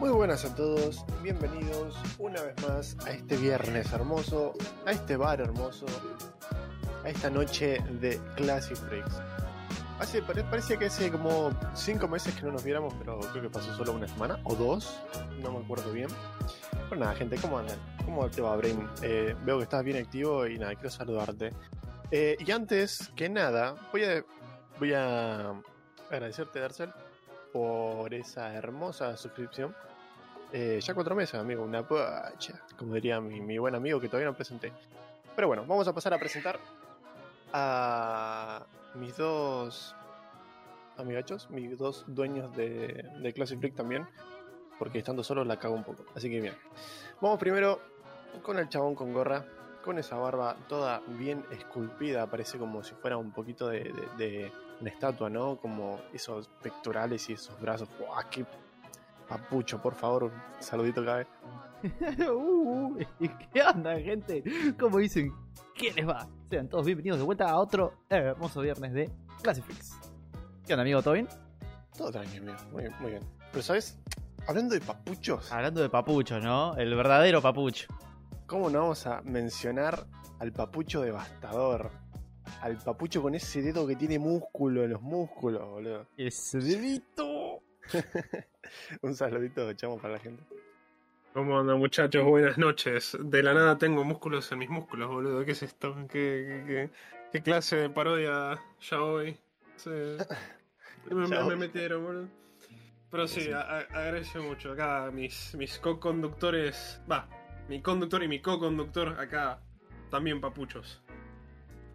Muy buenas a todos, bienvenidos una vez más a este viernes hermoso, a este bar hermoso, a esta noche de Classic Freaks. Hace, pare- parecía que hace como 5 meses que no nos viéramos, pero creo que pasó solo una semana o dos, no me acuerdo bien. Pero nada, gente, ¿cómo andan? ¿Cómo te va, Brain? Eh, veo que estás bien activo y nada, quiero saludarte. Eh, y antes que nada, voy a, voy a agradecerte, Darcel, por esa hermosa suscripción. Eh, ya cuatro meses, amigo, una pacha, como diría mi, mi buen amigo que todavía no presenté. Pero bueno, vamos a pasar a presentar a mis dos amigachos, mis dos dueños de, de Classic Freak también, porque estando solo la cago un poco. Así que bien. Vamos primero con el chabón con gorra, con esa barba toda bien esculpida, parece como si fuera un poquito de, de- de una estatua, ¿no? Como esos pectorales y esos brazos. ¡Guau! ¡Qué papucho! Por favor, un saludito cada vez. Uh, ¿Qué onda, gente? ¿Cómo dicen? ¿Qué les va? Sean todos bienvenidos de vuelta a otro hermoso viernes de Classifix. ¿Qué onda, amigo? ¿Todo bien? Todo tranquilo, amigo. Muy, muy bien. Pero, ¿sabes? Hablando de papuchos, Hablando de papucho, ¿no? El verdadero papucho. ¿cómo no vamos a mencionar al papucho devastador? Al papucho con ese dedo que tiene músculo en los músculos, boludo. Ese dedito. Un saludito, chamo, para la gente. ¿Cómo andan muchachos? Buenas noches. De la nada tengo músculos en mis músculos, boludo. ¿Qué es esto? ¿Qué, qué, qué- qué clase de parodia ya hoy? Se- Me, metieron, boludo. Pero sí, Sí. a- a- agradezco mucho. Acá mis, mis co-conductores... Va, mi conductor y mi co-conductor acá también papuchos.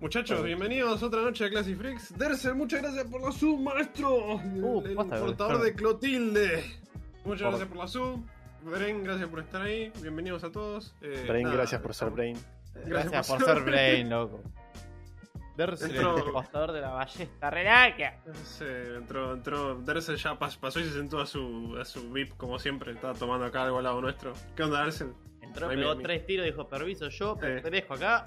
Muchachos, Bueno. bienvenidos a otra noche de Classic Freaks. Derser, muchas gracias por la sub, maestro. Uh, el basta, portador de Clotilde. Muchas Por- gracias por la sub. Bren, gracias por estar ahí. Bienvenidos a todos. Eh, Brain, nada, gracias por ser estamos- Brain. Gracias por ser Brain, loco. Verse Entró- el postador de la ballesta relaca. Sí, entró, entró. Dercel ya pas- pasó y se sentó a su, a su VIP, como siempre. Estaba tomando acá algo al lado nuestro. ¿Qué onda, Dercel? Entró, Ahí pegó mi- tres tiros, dijo permiso, yo Sí. pertenezco acá.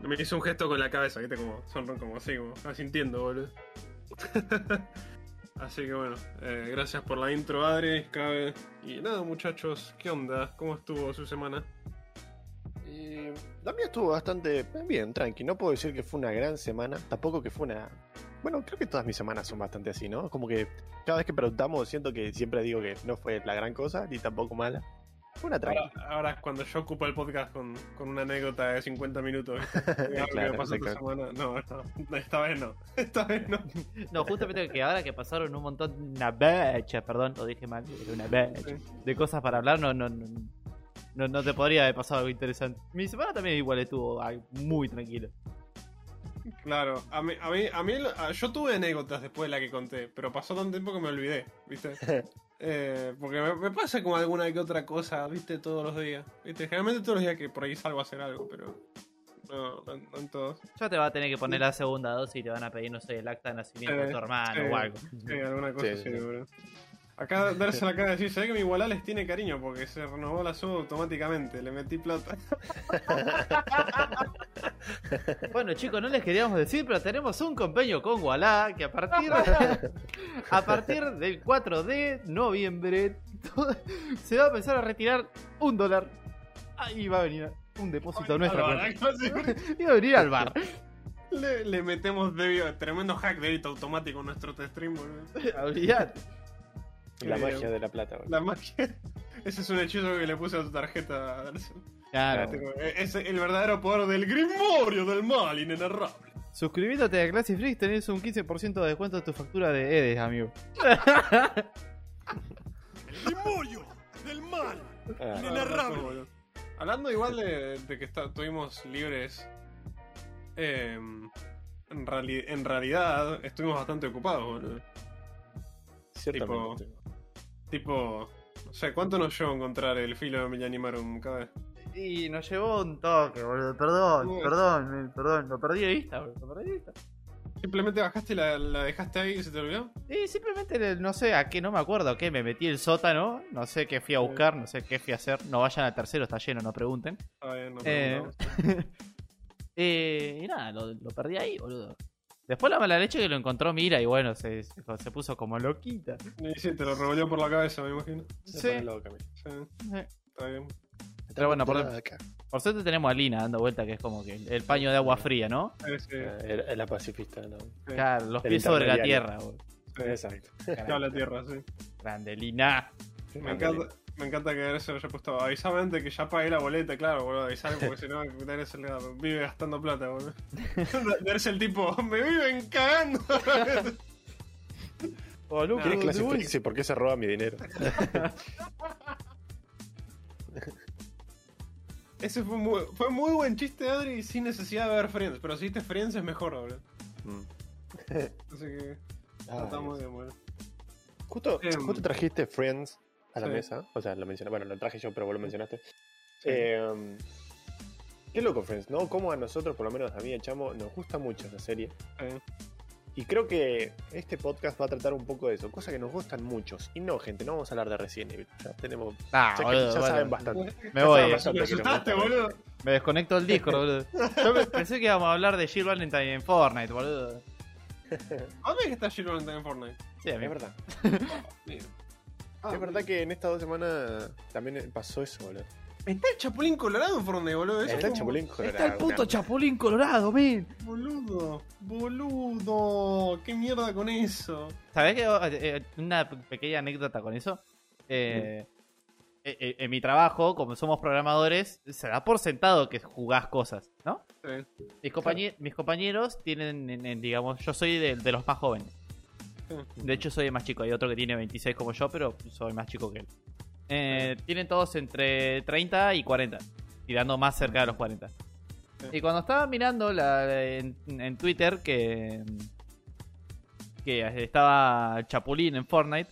Me hizo un gesto con la cabeza, ¿viste? Como sonro, como así, como asintiendo, boludo. así que bueno, eh, gracias por la intro, Adri, Cabe. Y nada, muchachos, ¿qué onda? ¿Cómo estuvo su semana? Y la mía estuvo bastante bien, tranqui. No puedo decir que fue una gran semana, tampoco que fue una. Bueno, creo que todas mis semanas son bastante así, ¿no? Como que cada vez que preguntamos, siento que siempre digo que no fue la gran cosa, ni tampoco mala. Fue una. Ahora, ahora cuando yo ocupo el podcast con, con una anécdota de 50 minutos. pasó esta semana. No, esta vez no. Esta vez no. No, justamente que ahora que pasaron un montón, una bacha, perdón, lo dije mal, una bacha, de cosas para hablar, no, no, no, no, no te podría haber pasado algo interesante. Mi semana también igual estuvo ay, muy tranquilo. Claro, a mí, a mí, a mí a- yo tuve anécdotas después de la que conté, pero pasó tanto tiempo que me olvidé, ¿viste? Eh, porque me, me pasa como alguna que otra cosa, ¿viste? Todos los días, ¿viste? Generalmente todos los días que por ahí salgo a hacer algo, pero no, no, no en todos. Ya te va a tener que poner la segunda dosis y te van a pedir, no sé, el acta de nacimiento de Sí, tu hermano o algo. Sí, alguna cosa Sí, sí. Acá Darse acaba de decir, ¿sabés que mi Igualá les tiene cariño? Porque se renovó la sub automáticamente, le metí plata. Bueno chicos, no les queríamos decir, pero tenemos un convenio con Wallah que a partir, a partir del 4 de noviembre todo- se va a empezar a retirar un dólar. Ahí va a venir un depósito a nuestra casi- Y va a venir al bar. le, le metemos débito, tremendo hack débito automático en nuestro stream, boludo. La Eh, magia de la plata, boludo. La magia. Ese es un hechizo que le puse a tu tarjeta. Claro. Tipo, Es el verdadero poder del grimorio del mal inenarrable. Suscribiéndote a Classy Freaks tenés un 15% de descuento de tu factura de Edes, amigo. ¡Grimorio del mal Ah, inenarrable! Hablando igual de, de que está- estuvimos libres. eh, en, reali- en realidad estuvimos bastante ocupados, boludo. ciertamente. Tipo, no sé, ¿cuánto nos llevó a encontrar el filo de Millanimarum cada vez? Y nos llevó un toque, boludo. Perdón, Uy. perdón, perdón. Lo perdí de vista, boludo. Lo perdí de vista. Simplemente bajaste y la, la dejaste ahí y se te olvidó. Y simplemente no sé a qué, no me acuerdo a qué me metí el sótano. No sé qué fui a buscar, no sé qué fui a hacer. No vayan al tercero, está lleno, no pregunten. Está bien, no Eh, eh, y nada, lo, lo perdí ahí, boludo. Después la mala leche que lo encontró Mira y bueno, se, se, se puso como loquita. Y sí, te lo revolvió por la cabeza, me imagino. Sí. loca, está bien. Pero bueno, por-. Por suerte tenemos a Lina dando vuelta, que es como que el, el paño de agua fría, ¿no? Sí, sí, Eh, Es la pacifista, ¿no? sí. Claro, los El pies sobre la tierra. Sí. Exacto. Que habla tierra, sí. Grande, Lina. Me encanta, me encanta que se lo haya puesto. Avisame antes que ya pagué la boleta, claro, boludo. Avisame porque si no, eres el vive gastando plata, boludo. Eres el tipo, me viven cagando. Boludo, ¿Quién es ¿de Classic dónde Freaks y por qué se roba mi dinero? Ese fue muy, fue muy buen chiste, Adri, sin necesidad de ver Friends. Pero si viste Friends es mejor, boludo. Mm. Así que muy Dios. bien, boludo. Justo, Em. justo trajiste Friends a la Sí. mesa. O sea, lo mencioné. Bueno, lo traje yo, pero vos lo mencionaste. Sí. Eh, qué loco, Friends, ¿no? Como a nosotros, por lo menos a mí y a Chamo, nos gusta mucho esa serie. Sí. Y creo que este podcast va a tratar un poco de eso. Cosas que nos gustan muchos. Y no, gente, no vamos a hablar de Resident Evil. Ya tenemos. Ah, ya que- boludo, ya bueno. saben bastante. Me Ya voy. bastante asustaste, boludo. Me desconecto del Discord, boludo. Yo me- pensé que íbamos a hablar de Jill Valentine en Fortnite, boludo. ¿A dónde es que está Jill Valentine en Fortnite? Sí, a mí. Es verdad. Mira. Es verdad que en estas dos semanas también pasó eso, boludo. Está el Chapulín Colorado en Fortnite, boludo. Eso Está el Chapulín Colorado. Está el puto. Chapulín Colorado, men. Boludo, boludo. ¿Qué mierda con eso? ¿Sabés que eh, una pequeña anécdota con eso? Eh, eh, eh, en mi trabajo, como somos programadores, se da por sentado que jugás cosas, ¿no? Sí. Mis, compañe- mis compañeros tienen, en- en, digamos, yo soy de, de los más jóvenes. De hecho, soy el más chico. Hay otro que tiene 26 como yo, pero soy más chico que él. Eh, tienen todos entre 30 y 40. Tirando más cerca de los 40. Sí. Y cuando estaba mirando la, en, en Twitter que, que estaba Chapulín en Fortnite,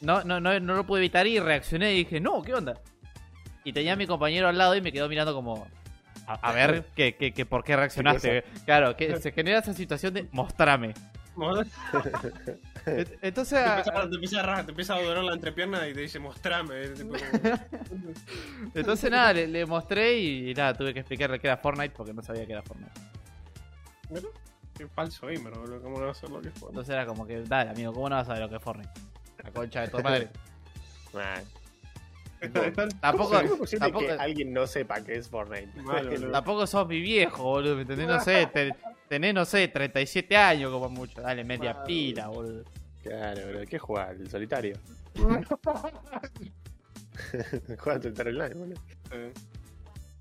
no, no, no, no lo pude evitar y reaccioné y dije, no, ¿qué onda? Y tenía a mi compañero al lado y me quedó mirando como... A, a ver, que, que, que por qué reaccionaste. Claro, que se genera esa situación de mostrame. Entonces, Te empieza, a- te empieza a ra- te empieza a doler la entrepierna y te dice, mostrame. eh, tipo, entonces nada, le, le mostré y nada, tuve que explicarle que era Fortnite porque no sabía que era Fortnite. Mira, Qué falso gamer, boludo. ¿Cómo no va a ser lo que es Fortnite? Entonces era como que, dale amigo, ¿cómo no vas a saber lo que es Fortnite? La concha de tu madre. Tampoco, ¿Cómo es posible tampoco, que alguien no sepa que es Fortnite? Boludo. tampoco sos mi viejo, boludo, ¿me entendés? No sé, te- tenés, no sé, 37 años como mucho. Dale, media pila, boludo. Claro, bro. ¿Qué juega? ¿El solitario? Juega el online, boludo. Eh,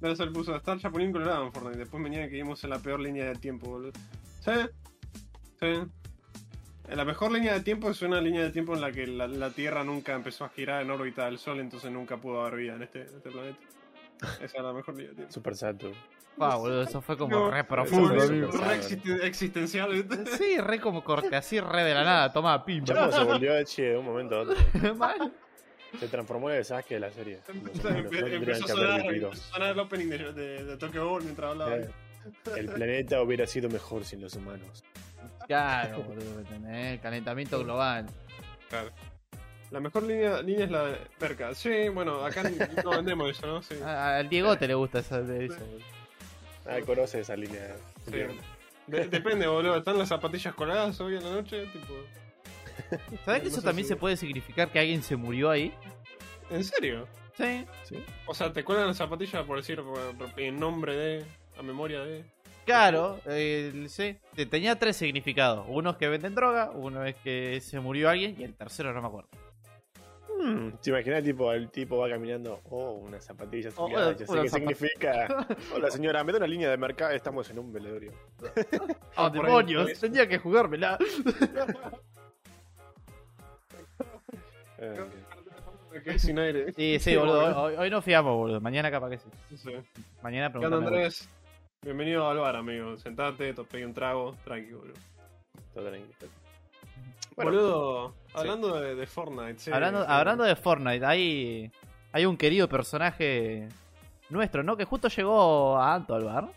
No, se le puso, está el Chapulín Colorado en Fortnite. Después venía que íbamos en la peor línea del tiempo, boludo. ¿Sí? Sí. La mejor línea de tiempo es una línea de tiempo en la que la, la Tierra nunca empezó a girar en órbita del Sol, entonces nunca pudo haber vida en este, en este planeta. Esa es la mejor línea de tiempo. Super Saturn. Ah, boludo, eso fue como No, re profundo, re existen-. Sí, re como corte, así re de la nada, toma, pim. Chamo se volvió Echi de un momento a otro. Mal. Se transformó en el Sasuke de la serie. Los no tendrían Empezó a sonar, el opening de, de, de Tokyo Ghoul mientras hablaba. Eh, El planeta hubiera sido mejor sin los humanos. Claro, boludo, ¿me entendés? Calentamiento global. Claro. La mejor línea, línea es la de Perca. Sí, bueno, acá no vendemos eso, ¿no? Sí. A- Al Diegote le gusta eso. de eso, boludo. Ah, conoce esa línea. Sí. De- depende, boludo. ¿Están las zapatillas colgadas hoy en la noche? Tipo... ¿Sabes que No eso sé también si- se puede significar que alguien se murió ahí? ¿En serio? Sí. ¿Sí? O sea, te cuelgan las zapatillas por decir por- en nombre de, a memoria de... Claro, eh, sí. Te- Tenía tres significados. Uno es que venden droga, uno es que se murió alguien y el tercero no me acuerdo. Hmm, ¿Te imaginas tipo el tipo va caminando? Oh, unas zapatillas. Oh, una- ya sé una qué zapa- significa. Hola señora, me da una línea de mercado. Estamos en un velorio. ¡Oh, demonios! ahí. Tenía que jugármela. Eh, sin aire. Sí, sí, boludo. Hoy, hoy no fiamos, boludo. Mañana capaz que sí. Sí. Mañana ¿Qué onda, preguntame. Andrés? Bienvenido al bar, amigo. Sentate, te pedí un trago, tranqui, boludo. todo tranquilo. Bueno, boludo, hablando de, de Fortnite, sí. Hablando, sí. hablando de Fortnite, hay, hay un querido personaje nuestro, ¿no? Que justo llegó a Anto al bar.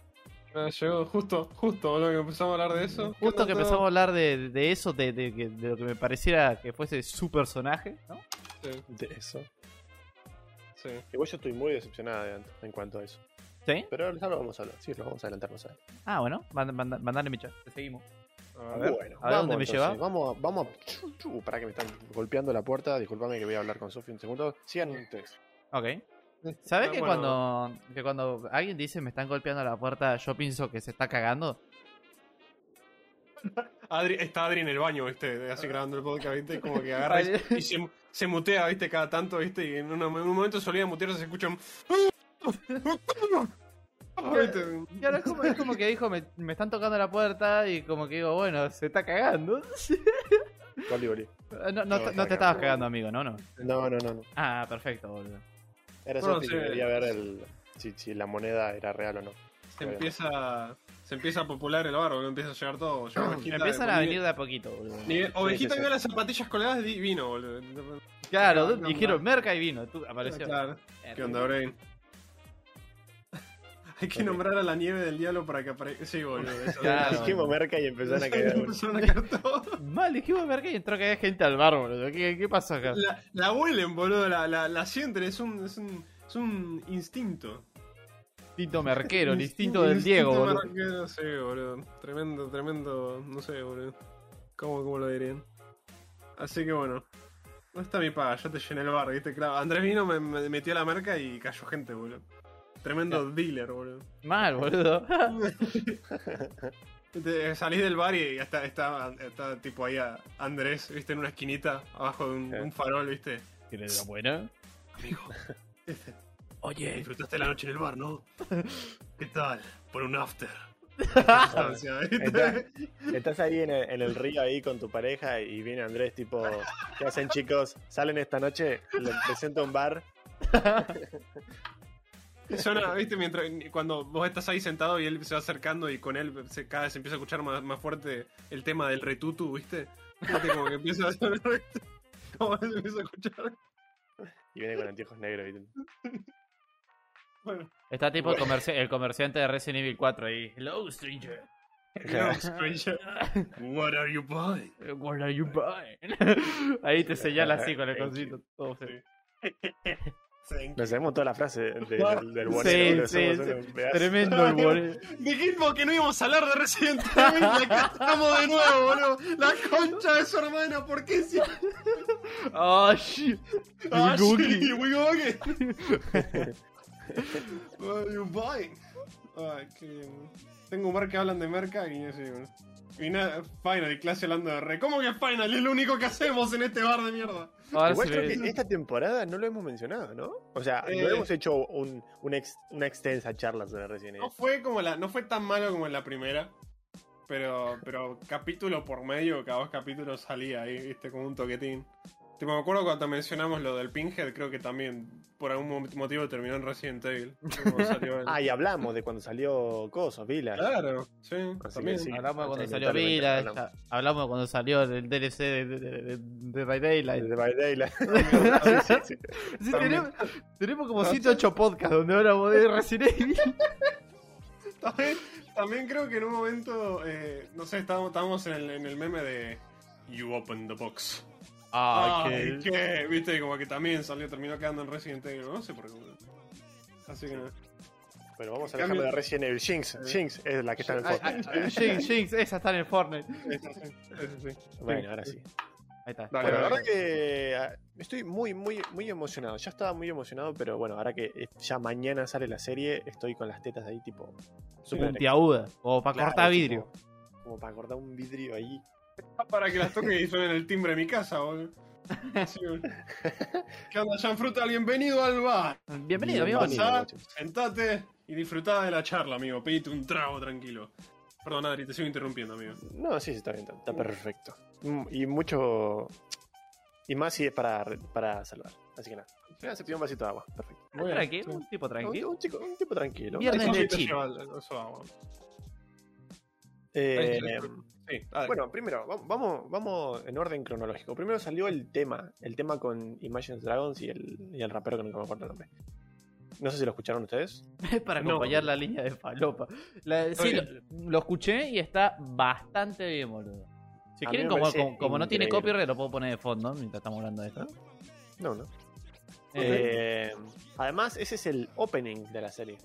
Ah, llegó justo, justo, boludo, que empezamos a hablar de eso. ¿Qué Justo que empezamos a hablar de, de eso, de, de lo que me pareciera que fuese su personaje, ¿no? Sí, de eso. sí. Igual yo estoy muy decepcionada de Anto en cuanto a eso. ¿Sí? Pero ya lo vamos a hablar. Sí, lo vamos a adelantar más adelante. Ah, bueno, mand- mand- mandale mi chat, te seguimos. A ver. Bueno, ¿A dónde me lleva? Vamos, a- vamos. a- chu, chu, pará que me están golpeando la puerta. Disculpame que voy a hablar con Sofía un segundo. Sigan ustedes. Ok. ¿Sabes Ah, que, bueno. cuando, que cuando alguien dice me están golpeando la puerta, yo pienso que se está cagando? Adri, está Adri en el baño, viste, así grabando el podcast, viste, como que agarra y, y se, se mutea, viste, cada tanto, viste, y en, una- en un momento solía mutearse, se escucha un... Y ahora es como, es como que dijo, me, me están tocando la puerta y como que digo, bueno, se está cagando. Volví, volví. No, no, No, no te estabas cagando. amigo, ¿no? no. No, no, no. no. Ah, perfecto, boludo. Era sí. que quería ver el, si, si la moneda era real o no. Se empieza, se empieza a popular el barro, empieza a llegar todo. Empiezan a venir de a poquito, boludo. ovejita sí, sí. vio las zapatillas colgadas y vino, boludo. Claro, dijeron merca y vino, tú apareció. Claro. ¿Qué onda, Brain? Hay que nombrar a la nieve del diablo para que aparezca. Sí, boludo. Eso. Claro. Dijimos merca y empezaron a caer. Empezaron a caer todo. Mal, dijimos merca y entró que había gente al bar, boludo. ¿Qué, qué pasó acá? La, la huelen, boludo, la, la, la sienten, es un, es un, es un instinto. Instinto merquero, el instinto del Diego, boludo. marquero, sí, boludo. Tremendo, tremendo, no sé, boludo. ¿Cómo, cómo lo dirían? Así que bueno. No está mi paga, ya te llené el bar, viste, claro. Andrés vino, me, me metió la merca y cayó gente, boludo. Tremendo dealer, boludo. Mal, boludo. Te- salís del bar y está, está, está tipo ahí a Andrés, viste, en una esquinita, abajo de un, Sí. un farol, viste. ¿Tienes la buena? Amigo, este, Oye, disfrutaste la noche en el bar, ¿no? ¿Qué tal? Por un after. Estás ahí en el, en el río ahí con tu pareja y viene Andrés tipo, ¿qué hacen chicos? ¿Salen esta noche? Les presento un bar. Suena, viste, mientras cuando vos estás ahí sentado y él se va acercando y con él se, cada vez se empieza a escuchar más, más fuerte el tema del retutu, viste. Viste, como que empieza a sonar. Como se empieza a escuchar. Y viene con anteojos negros. ¿viste? Bueno, está tipo el, comerci- el comerciante de Resident Evil 4 ahí. Hello, stranger. hello, stranger. What are you buying? What are you buying? Ahí te señala así con el cosito. Todo feo. Nos sabemos toda la frase de- del, del Sí, sí. Tremendo el boludo. Dijimos que no íbamos a hablar de Resident Evil y acá estamos de nuevo, boludo. La concha de su hermana, ¿por qué si... Ah, shit. Ah, buying? Ay, qué... Tengo un bar que hablan de merca y así, bueno. Y nada, Final y clase hablando de re. ¿Cómo que Final? Es lo único que hacemos en este bar de mierda. Ahora Igual creo que esta temporada no lo hemos mencionado, ¿no? O sea, Eh. no hemos hecho un, un ex- una extensa charla sobre Resident No Evil. fue como la, no fue tan malo como en la primera. Pero, pero capítulo por medio, cada dos capítulos salía ahí, viste, como un toquetín. Tipo, me acuerdo cuando mencionamos lo del Pinhead, creo que también por algún mo- motivo terminó en Resident Evil. el- Ah, y hablamos de cuando salió Coso, Village. Claro, sí, Así también. sí. Hablamos de cuando salió Village, hablamos. de cuando salió el DLC de, de, de, de- de by Daylight. Desde By Daylight. Sí, sí, sí. Sí, También. tenemos, tenemos como 108 podcasts donde hablamos de Resident Evil. También, también creo que en un momento, eh, no sé, estábamos, estábamos en, el, en el meme de You Open the Box. Ah, que... qué, viste, como que también salió, terminó quedando en Resident Evil, no sé por qué. Así que. Bueno, vamos a dejarlo de Resident Evil. Jinx, Jinx es la que está en el Fortnite. Jinx, Jinx, esa está en el Fortnite. Eso sí, eso sí. Bueno, ahora sí. Ahí está. Dale, Bueno, la dale. verdad que ah, estoy muy, muy, muy emocionado. Ya estaba muy emocionado, pero bueno, ahora que eh, ya mañana sale la serie, estoy con las tetas ahí, tipo. Puntiaguda, o para Claro, cortar tipo, vidrio. Como para cortar un vidrio ahí. Para que las toque y suenen el timbre de mi casa, boludo. Sí, boludo. ¿Qué onda, Fruta? Bienvenido al bar. Bienvenido, amigo. Bienvenido. Pasá, sentate y disfrutá de la charla, amigo. Pedite un trago tranquilo. Perdón, Adri, te sigo interrumpiendo, amigo. No, sí, sí, está bien, está, perfecto. Y mucho. Y más si es para, para salvar. Así que nada. Se pidió un vasito de agua. Perfecto. Muy bien, Tranquilo, sí. un tipo tranquilo. un chico, un tipo tranquilo. Viernes Eso de el- eso, agua. Eh, Sí. Bueno, primero, va- vamos, vamos en orden cronológico. Primero salió el tema, el tema con Imagine Dragons y el, y el rapero que nunca me acuerdo el nombre. No sé si lo escucharon ustedes. para No. acompañar la línea de falopa. La- sí, lo, escuché y está bastante bien, boludo. Si A quieren, como, como, como no tiene copyright, lo puedo poner de fondo mientras estamos hablando de esto. No, no. Eh, Eh, además, ese es el opening de la serie.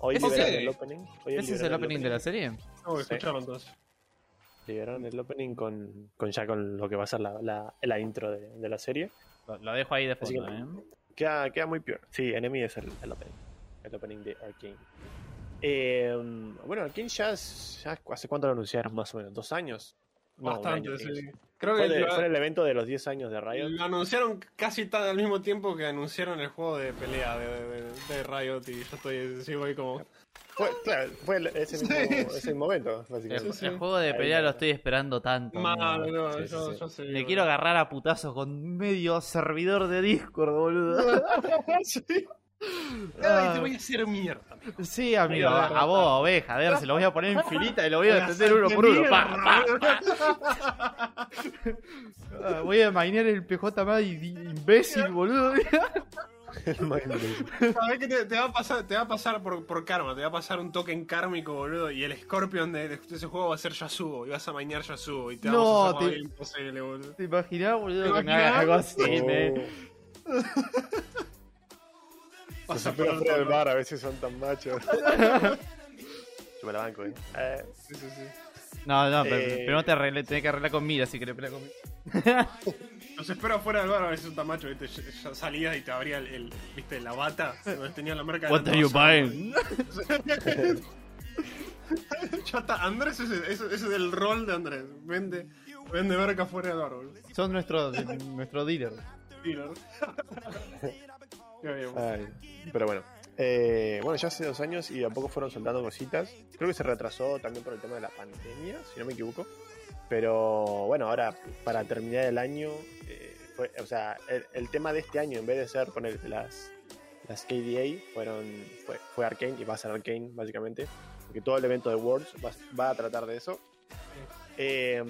Hoy ¿Ese es el- el opening. Hoy ¿Ese es el opening de la serie? Sí. escucharlo entonces. Liberaron el opening con, con ya con lo que va a ser la, la, la intro de, de la serie. Lo, lo dejo ahí de fondo, que- ¿eh? Queda, queda muy peor. Sí, Enemy es el, el opening. El opening de Arkane. Eh, bueno, Arkane ya, es- ya hace cuánto lo anunciaron, más o menos, dos años. No, Bastante, año, sí. Creo Fue, que de- lo, fue el evento de los 10 años de Riot. lo anunciaron casi tan al mismo tiempo que anunciaron el juego de pelea de, de, de Riot y yo estoy sigo ahí como... Fue, claro, fue el- ese, mismo, Sí. ese momento, El, básicamente. sí. el juego de pelea lo estoy esperando tanto. Amigo. no, yo, sí. yo sé, Le quiero agarrar a putazos con medio servidor de Discord, boludo. Sí. Ah. Ay, te voy a hacer mierda. Sí, amigo, a vos, oveja, a ver, se lo voy a poner en filita y lo voy a extender uno por uno. Pa, mierda. pa, pa. Ah, Voy a mainear el PJ más imbécil, boludo. Que te, te va a pasar, te va a pasar por, por karma, te va a pasar un token kármico, boludo, y el Scorpion de, de ese juego va a ser Yasuo, y vas a mañar Yasuo, y te No, vamos a te- imposible, boludo. ¿Te imaginás, boludo, ¿Te que me imaginás? hagas algo así, Oh. me- Vas Los a espero perder fuera del bar, a veces son tan machos. Yo me la banco, eh. Eh, Sí, sí, sí. No, no, pero Eh. primero te arreglé, tenés que arreglar con Mira si querés pelear conmigo. Los espero afuera del bar, a veces un tamacho, viste, ya- salías y te abría el, el- viste, la bata, donde tenía la marca de What are you buying? ya está, Andrés ese, ese, ese es el rol de Andrés, vende, vende marca afuera del bar, boludo. Son nuestros nuestro dealer. Ay, pero bueno. Eh, bueno, ya hace dos años y a poco fueron soltando cositas. Creo que se retrasó también por el tema de la pandemia, si no me equivoco. Pero bueno, ahora para terminar el año, eh, fue, o sea, el, tema de este año, en vez de ser poner las, las KDA, fueron, fue, fue Arkane y va a ser Arkane, básicamente. Porque todo el evento de Worlds va, a tratar de eso. Eh,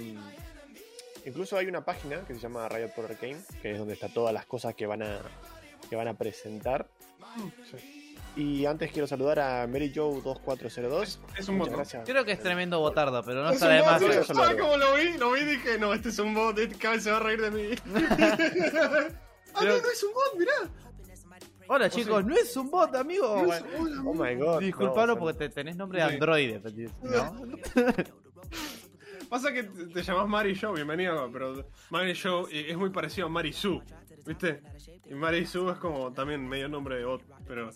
incluso hay una página que se llama Riot por Arkane, que es donde está todas las cosas que van a, que van a presentar. Sí. Y antes quiero saludar a Mary Joe 2402. Es un bot. gracias. Creo que es tremendo botardo, pero no Es está de más. Eso ¿Sabes lo cómo lo vi? Lo vi y dije, no, este es un bot, este vez se va a reír de mí. ah, no, no es un bot, mirá. Hola chicos, no es un bot, amigo. No es- hola, Oh my god. Disculpalo no, porque te tenés nombre de Sí. androide, ¿no? Pasa que te, llamas Mary Joe, bienvenido, pero Mary Joe eh, es muy parecido a Mary Sue, ¿viste? Y Mary Sue es como también medio nombre de bot, pero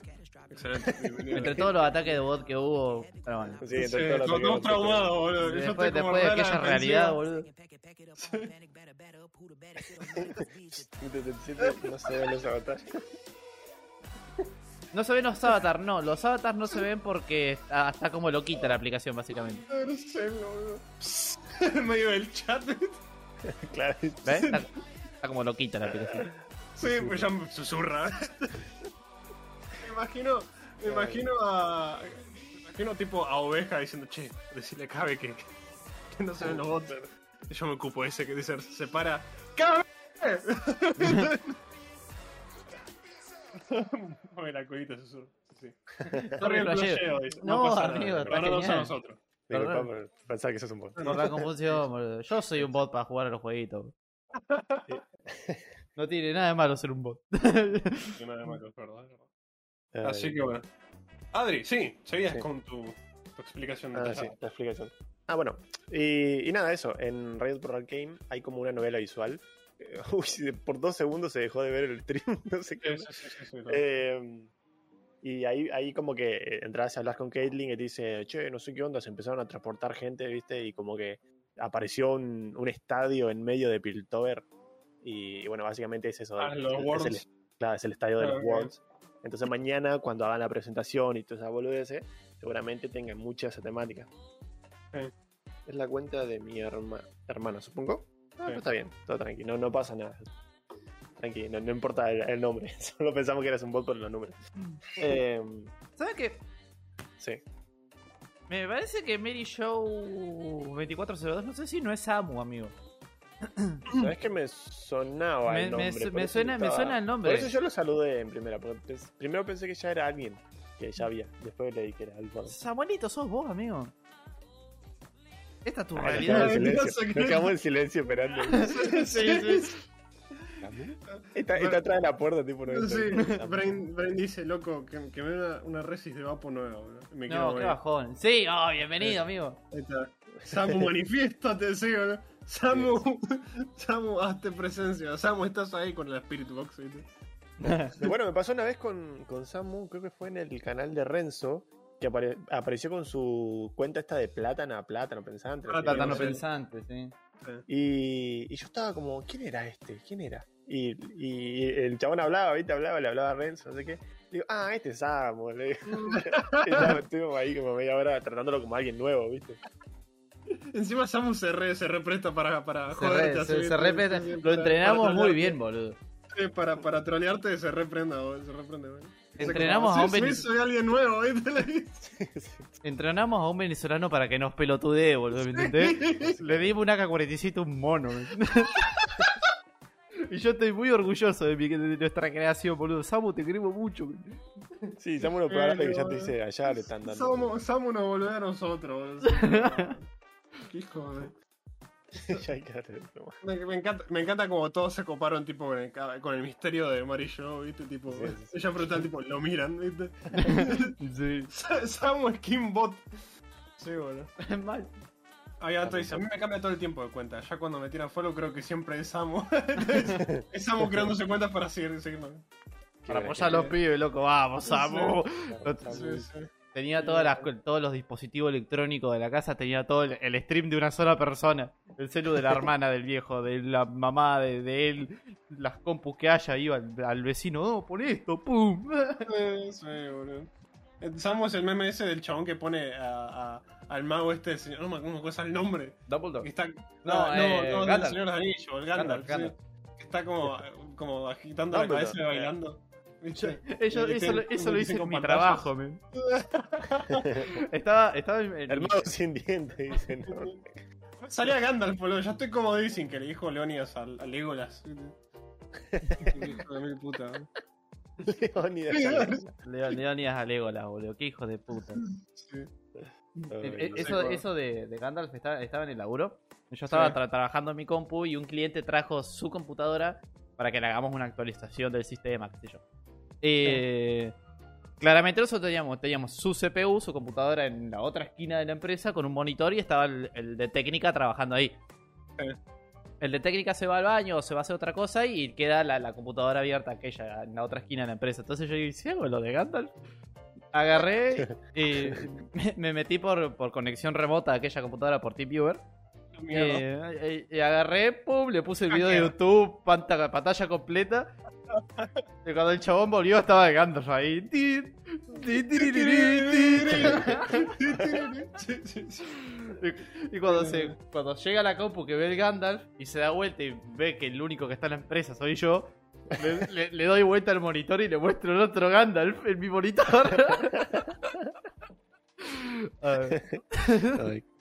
excelente. Entre todos los ataques de bot que hubo. Pero bueno. Sí, Sí, entre todos los estamos ataques- traumados, boludo. Yo Después, después de aquella realidad, boludo. 77, no se ven los avatares. No se ven los avatars, no. Los avatars no se ven porque está, está como loquita la aplicación, básicamente. No sé, boludo. En medio del chat. claro. ¿Ves? Está, está como loquita la aplicación. Sí, pues ya me susurra. Me imagino, me imagino a. Me imagino tipo a oveja diciendo, che, decirle a Cabe que, que no se ven los bots. Y yo me ocupo ese que dice, se para. ¡Cabe! Mueve la colita, susurra. Sí. Sorry, el flasheo. dice. No, pasa nada, amigo, está ahora no genial. a nosotros. Disculpa Perdón. por pensar que sos un bot. Por la confusión, boludo. Yo soy un bot para jugar a los jueguitos. No tiene nada de malo ser un bot. Nada más que es verdad, es verdad. Ay, Así que bueno. Adri, sí, seguías Sí. con tu, tu explicación Ah, sí, detallada. la explicación. Ah, bueno. Y, y nada, eso. En Riot Pro Arcane hay como una novela visual. Eh, Uy, por dos segundos se dejó de ver el stream. No sé qué. Sí. Eh, y ahí, ahí como que eh, entras y hablas con Caitlyn y te dice, che, no sé qué onda, se empezaron a transportar gente, ¿viste? Y como que apareció un, un estadio en medio de Piltover. Y, y bueno, básicamente es eso. Ah, los es, Worlds. el, claro, es el estadio de Ah, los ok. Worlds. Entonces mañana, cuando hagan la presentación y toda esa boludez, seguramente tengan mucha esa temática. Sí. Es la cuenta de mi herma, hermana, supongo. Ah, Sí. pero está bien, todo tranquilo, no, no pasa nada. Tranqui, no, no importa el, el nombre, solo pensamos que eras un bot con los números. Eh, ¿Sabes qué? sí. Me parece que Mary Show 2402, no sé si no es Samu, amigo. ¿Sabes que me sonaba Me- el me nombre? me suena- me suena el nombre. Por eso yo lo saludé en primera. Porque pens- primero pensé que ya era alguien que ya había. Después leí que era el bot. Samuelito, sos vos, amigo. Esta es tu Ah, realidad. Ay, sé qué- Nos quedamos en silencio esperando. sí, sí. Está, está atrás de la puerta, tipo. No Sí, Brain, Brain dice, loco, que, que me dé una, una resis de vapo nueva. Me quedo No, qué bajón. Sí, oh, bienvenido, amigo. Ahí está. Samu, manifiéstate, sí, ¿o no? Samu, Samu, hazte presencia. Samu, estás ahí con la Spirit Box. ¿viste? Bueno, me pasó una vez con, con Samu, creo que fue en el canal de Renzo, que apare- apareció con su cuenta esta de plátano, plátano pensante. qué. Plátano pensante, sí. Y, y yo estaba como, ¿quién era este? ¿Quién era? Y, y el chabón hablaba, ¿viste? Hablaba, le hablaba a Renzo, no sé qué. Digo, ah, este es Samu. Le digo. Y ya estuvimos ahí como media hora tratándolo como alguien nuevo, ¿viste? Encima Samu se, re, se represta para, para Se, re- joderte. se- Sí, Lo para- entrenamos para muy bien, boludo. Sí, para, para trolearte se reprenda, boludo, se reprende, boludo. O sea, Entrenamos como, a un sí. Entrenamos a un venezolano para que nos pelotudee, boludo, ¿me entendés? Le dimos una K-47 a un mono. y yo estoy muy orgulloso de, mi- de nuestra creación, boludo. Samu, te queremos mucho. Sí, Samu lo probable que ya te dice, allá le están dando. Samu, Samu nos volvió a nosotros, boludo. Qué hijo de... Me, me encanta, me encanta como todos se coparon tipo con el, ca- con el misterio de Mary Jo, ¿viste? Tipo, Sí, sí, sí. ella pregunta, tipo, lo miran, ¿viste? sí. Sa- Samu Skinbot. Sí, boludo. Mal. Ahí Anto dice, a mí me cambia todo el tiempo de cuenta. Ya cuando me tiran follow creo que siempre es Samu. es Samu creándose cuentas para seguir, seguirnos. Para apoyar a los pibes, loco. Vamos, Samu. Sí, sí. Tenía todas las, todos los dispositivos electrónicos de la casa, tenía todo el, el stream de una sola persona. El celu de la hermana del viejo, de la mamá de, de él, las compus que haya, iba al, al vecino, no, pon esto, pum. Sí, sí, boludo. Eh, Samu es el meme ese del chabón que pone a, a- al mago este, el señor, no me acuerdo cuál es el nombre. Dumbledore. está, No, no, eh, no, del Gandalf. señor de los anillos, el Gandalf. Gandalf, sí. Gandalf. Que está como, como agitando la cabeza y bailando. ¿Viste? Eso, eso, lo- eso lo hice 25 en mi trabajo, men. Estaba, estaba en, en El mi- mago sin dientes, dice, ¿no? Salía Gandalf, boludo. Ya estoy como dicen que le dijo Leonidas al, al Legolas. Hijo de mil puta. ¿no? Leónidas. Leo- Leonidas a Legolas, boludo. Qué hijo de puta. Sí. Eh, eh, no eso eso de, de Gandalf estaba, estaba en el laburo. Yo estaba Sí. tra- trabajando en mi compu y un cliente trajo su computadora para que le hagamos una actualización del sistema, qué sé yo. Eh, Claramente nosotros teníamos, teníamos su CPU, su computadora en la otra esquina de la empresa con un monitor y estaba el, el de técnica trabajando ahí. El de técnica se va al baño o se va a hacer otra cosa y queda la, la computadora abierta aquella en la otra esquina de la empresa. Entonces yo dije, ¿sí lo de Gandalf? Agarré y me, me metí por, por conexión remota a aquella computadora por TeamViewer. Eh, y agarré, pum, le puse el video de. YouTube, pantalla, pantalla completa. Y cuando el chabón volvió estaba Gandalf ahí. Y cuando, se, cuando llega a la compu que ve el Gandalf y se da vuelta y ve que el único que está en la empresa soy yo, le, le- le doy vuelta al monitor y le muestro el otro Gandalf en mi monitor. A ver.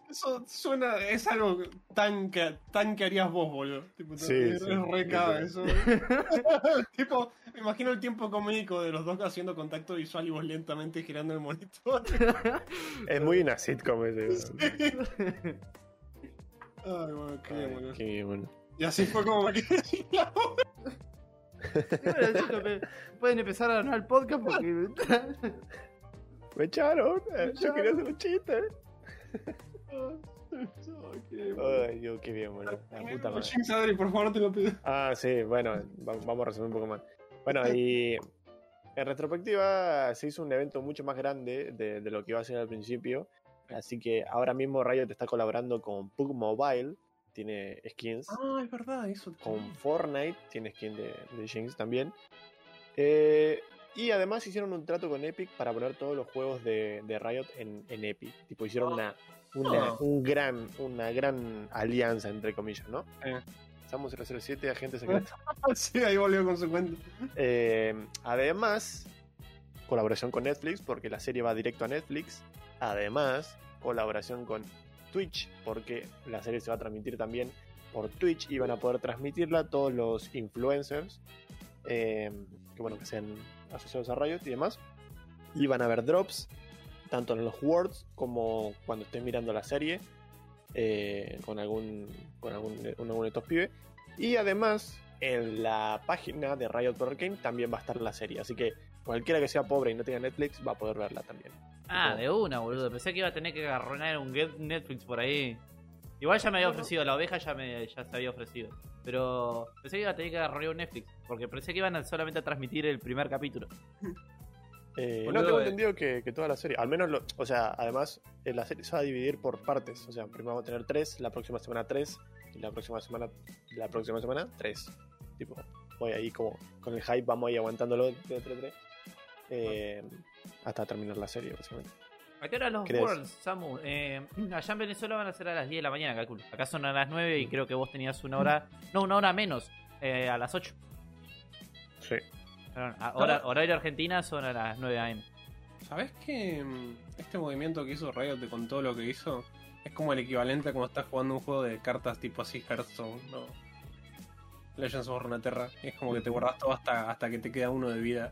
Eso suena, es algo tan que, tan que harías vos, boludo. Tipo, Sí, es, sí, re literal. eso. tipo, me imagino el tiempo cómico de los dos haciendo contacto visual y vos lentamente girando el monitor. Es muy una sitcom ese. Ay, bueno, qué Ay, boludo. qué bueno. Y así fue como. Bueno, chicos, me- pueden empezar a donar el podcast porque. Me echaron. eh, Yo quería hacer un chiste. Ay, Dios, qué bien, boludo. La puta madre. Adri, por favor, te lo pido. Ah, sí, bueno, va- vamos a resumir un poco más. Bueno, y en retrospectiva se hizo un evento mucho más grande de, de lo que iba a ser al principio. Así que ahora mismo Riot está colaborando con Pug Mobile, tiene skins. Ah, es verdad, eso. Con Fortnite, tiene skin de, de Jinx también. Eh, y además hicieron un trato con Epic para poner todos los juegos de, de Riot en, en Epic. Tipo, hicieron una, una, un gran, una gran alianza, entre comillas, ¿no? Eh. Samu 007, agente secreto. sí, ahí volvió con su cuenta. Eh, además, colaboración con Netflix, porque la serie va directo a Netflix. Además, colaboración con Twitch, porque la serie se va a transmitir también por Twitch y van a poder transmitirla todos los influencers eh, que, bueno, que sean asociados a Riot y demás. Y van a haber drops, tanto en los Words como cuando estés mirando la serie, eh, con algún con algún, con algún de estos pibes. Y además, en la página de Riot por Arcane también va a estar la serie. Así que cualquiera que sea pobre y no tenga Netflix va a poder verla también. Ah, de una, boludo. Pensé que iba a tener que agarronar un get Netflix por ahí. Igual ya me había ofrecido, la oveja ya, me, ya se había ofrecido. Pero pensé que iba a tener que agarronar un Netflix. Porque pensé que iban a solamente a transmitir el primer capítulo. Eh, no tengo eh. entendido que, que toda la serie, al menos, lo, o sea, además, eh, la serie se va a dividir por partes. O sea, primero vamos a tener tres, la próxima semana tres, y la próxima semana, la próxima semana tres. Tipo, voy ahí como con el hype, vamos ahí aguantándolo de 3 3 eh, hasta terminar la serie, básicamente. ¿A qué hora los. Worlds, Samu? Eh, allá en Venezuela van a ser a las 10 de la mañana, calculo. Acá son a las 9 y creo que vos tenías una hora. No, una hora menos. eh, a las 8. Sí. Perdón, hora- horario Argentina son a las 9 am. ¿Sabes que mm, este movimiento que hizo Riot con todo lo que hizo es como el equivalente a cuando estás jugando un juego de cartas tipo así Hearthstone, ¿no? Legends of Runeterra. Y es como que te guardas todo hasta, hasta que te queda uno de vida.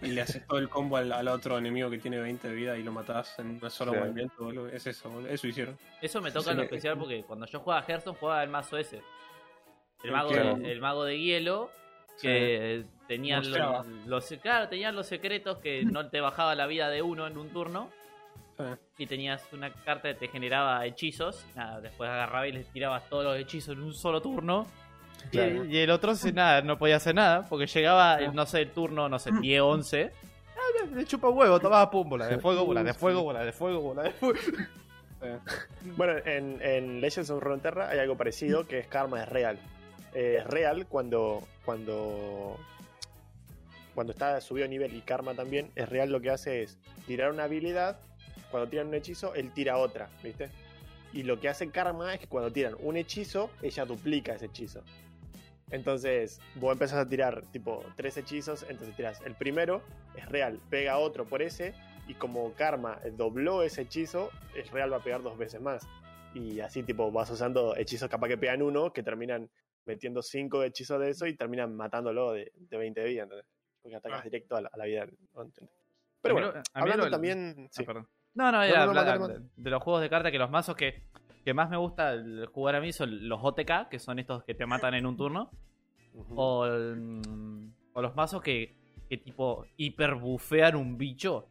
Y le haces todo el combo al, al otro enemigo que tiene 20 de vida y lo matás en un solo Sí. movimiento, boludo. Es eso, boludo. Eso hicieron. Eso me toca Sí, en lo especial porque cuando yo jugaba a Hearthstone jugaba el mazo ese. El mago, de, el mago de hielo que tenían los, los- claro, tenían los secretos que no te bajaba la vida de uno en un turno Sí. y tenías una carta que te generaba hechizos. Nada, después agarraba y les tirabas todos los hechizos en un solo turno. Y- Claro. Y, el otro nada, no podía hacer nada porque llegaba, el, no sé, el turno, no sé, 10, 11. Ah, le- chupa huevo, tomaba pum, bola de fuego, bola de fuego, bola de fuego, bola de fuego. Sí. Bueno, en, en Legends of Runeterra hay algo parecido que es Karma es real. Eh, es real cuando, cuando, cuando está subido a nivel y Karma también, es real lo que hace es tirar una habilidad, cuando tiran un hechizo, él tira otra, ¿viste? Y lo que hace Karma es que cuando tiran un hechizo, ella duplica ese hechizo. Entonces, vos empezás a tirar tipo tres hechizos, entonces tiras el primero, es real, pega otro por ese, y como Karma dobló ese hechizo, es real va a pegar dos veces más. Y así tipo vas usando hechizos capaz que pegan uno, que terminan metiendo cinco hechizos de eso y terminan matándolo de, de 20 de vida, ¿entendés? Porque atacas Ah. directo a la, a la vida. Pero bueno, lo- a mí hablando lo- también... sí. Ah, perdón. No, no, era No, hablar de, de los juegos de cartas que los mazos que, que más me gusta el- jugar a mí son los OTK, que son estos que te matan en un turno. O, el, mm, o los mazos que, que tipo hiperbufean un bicho.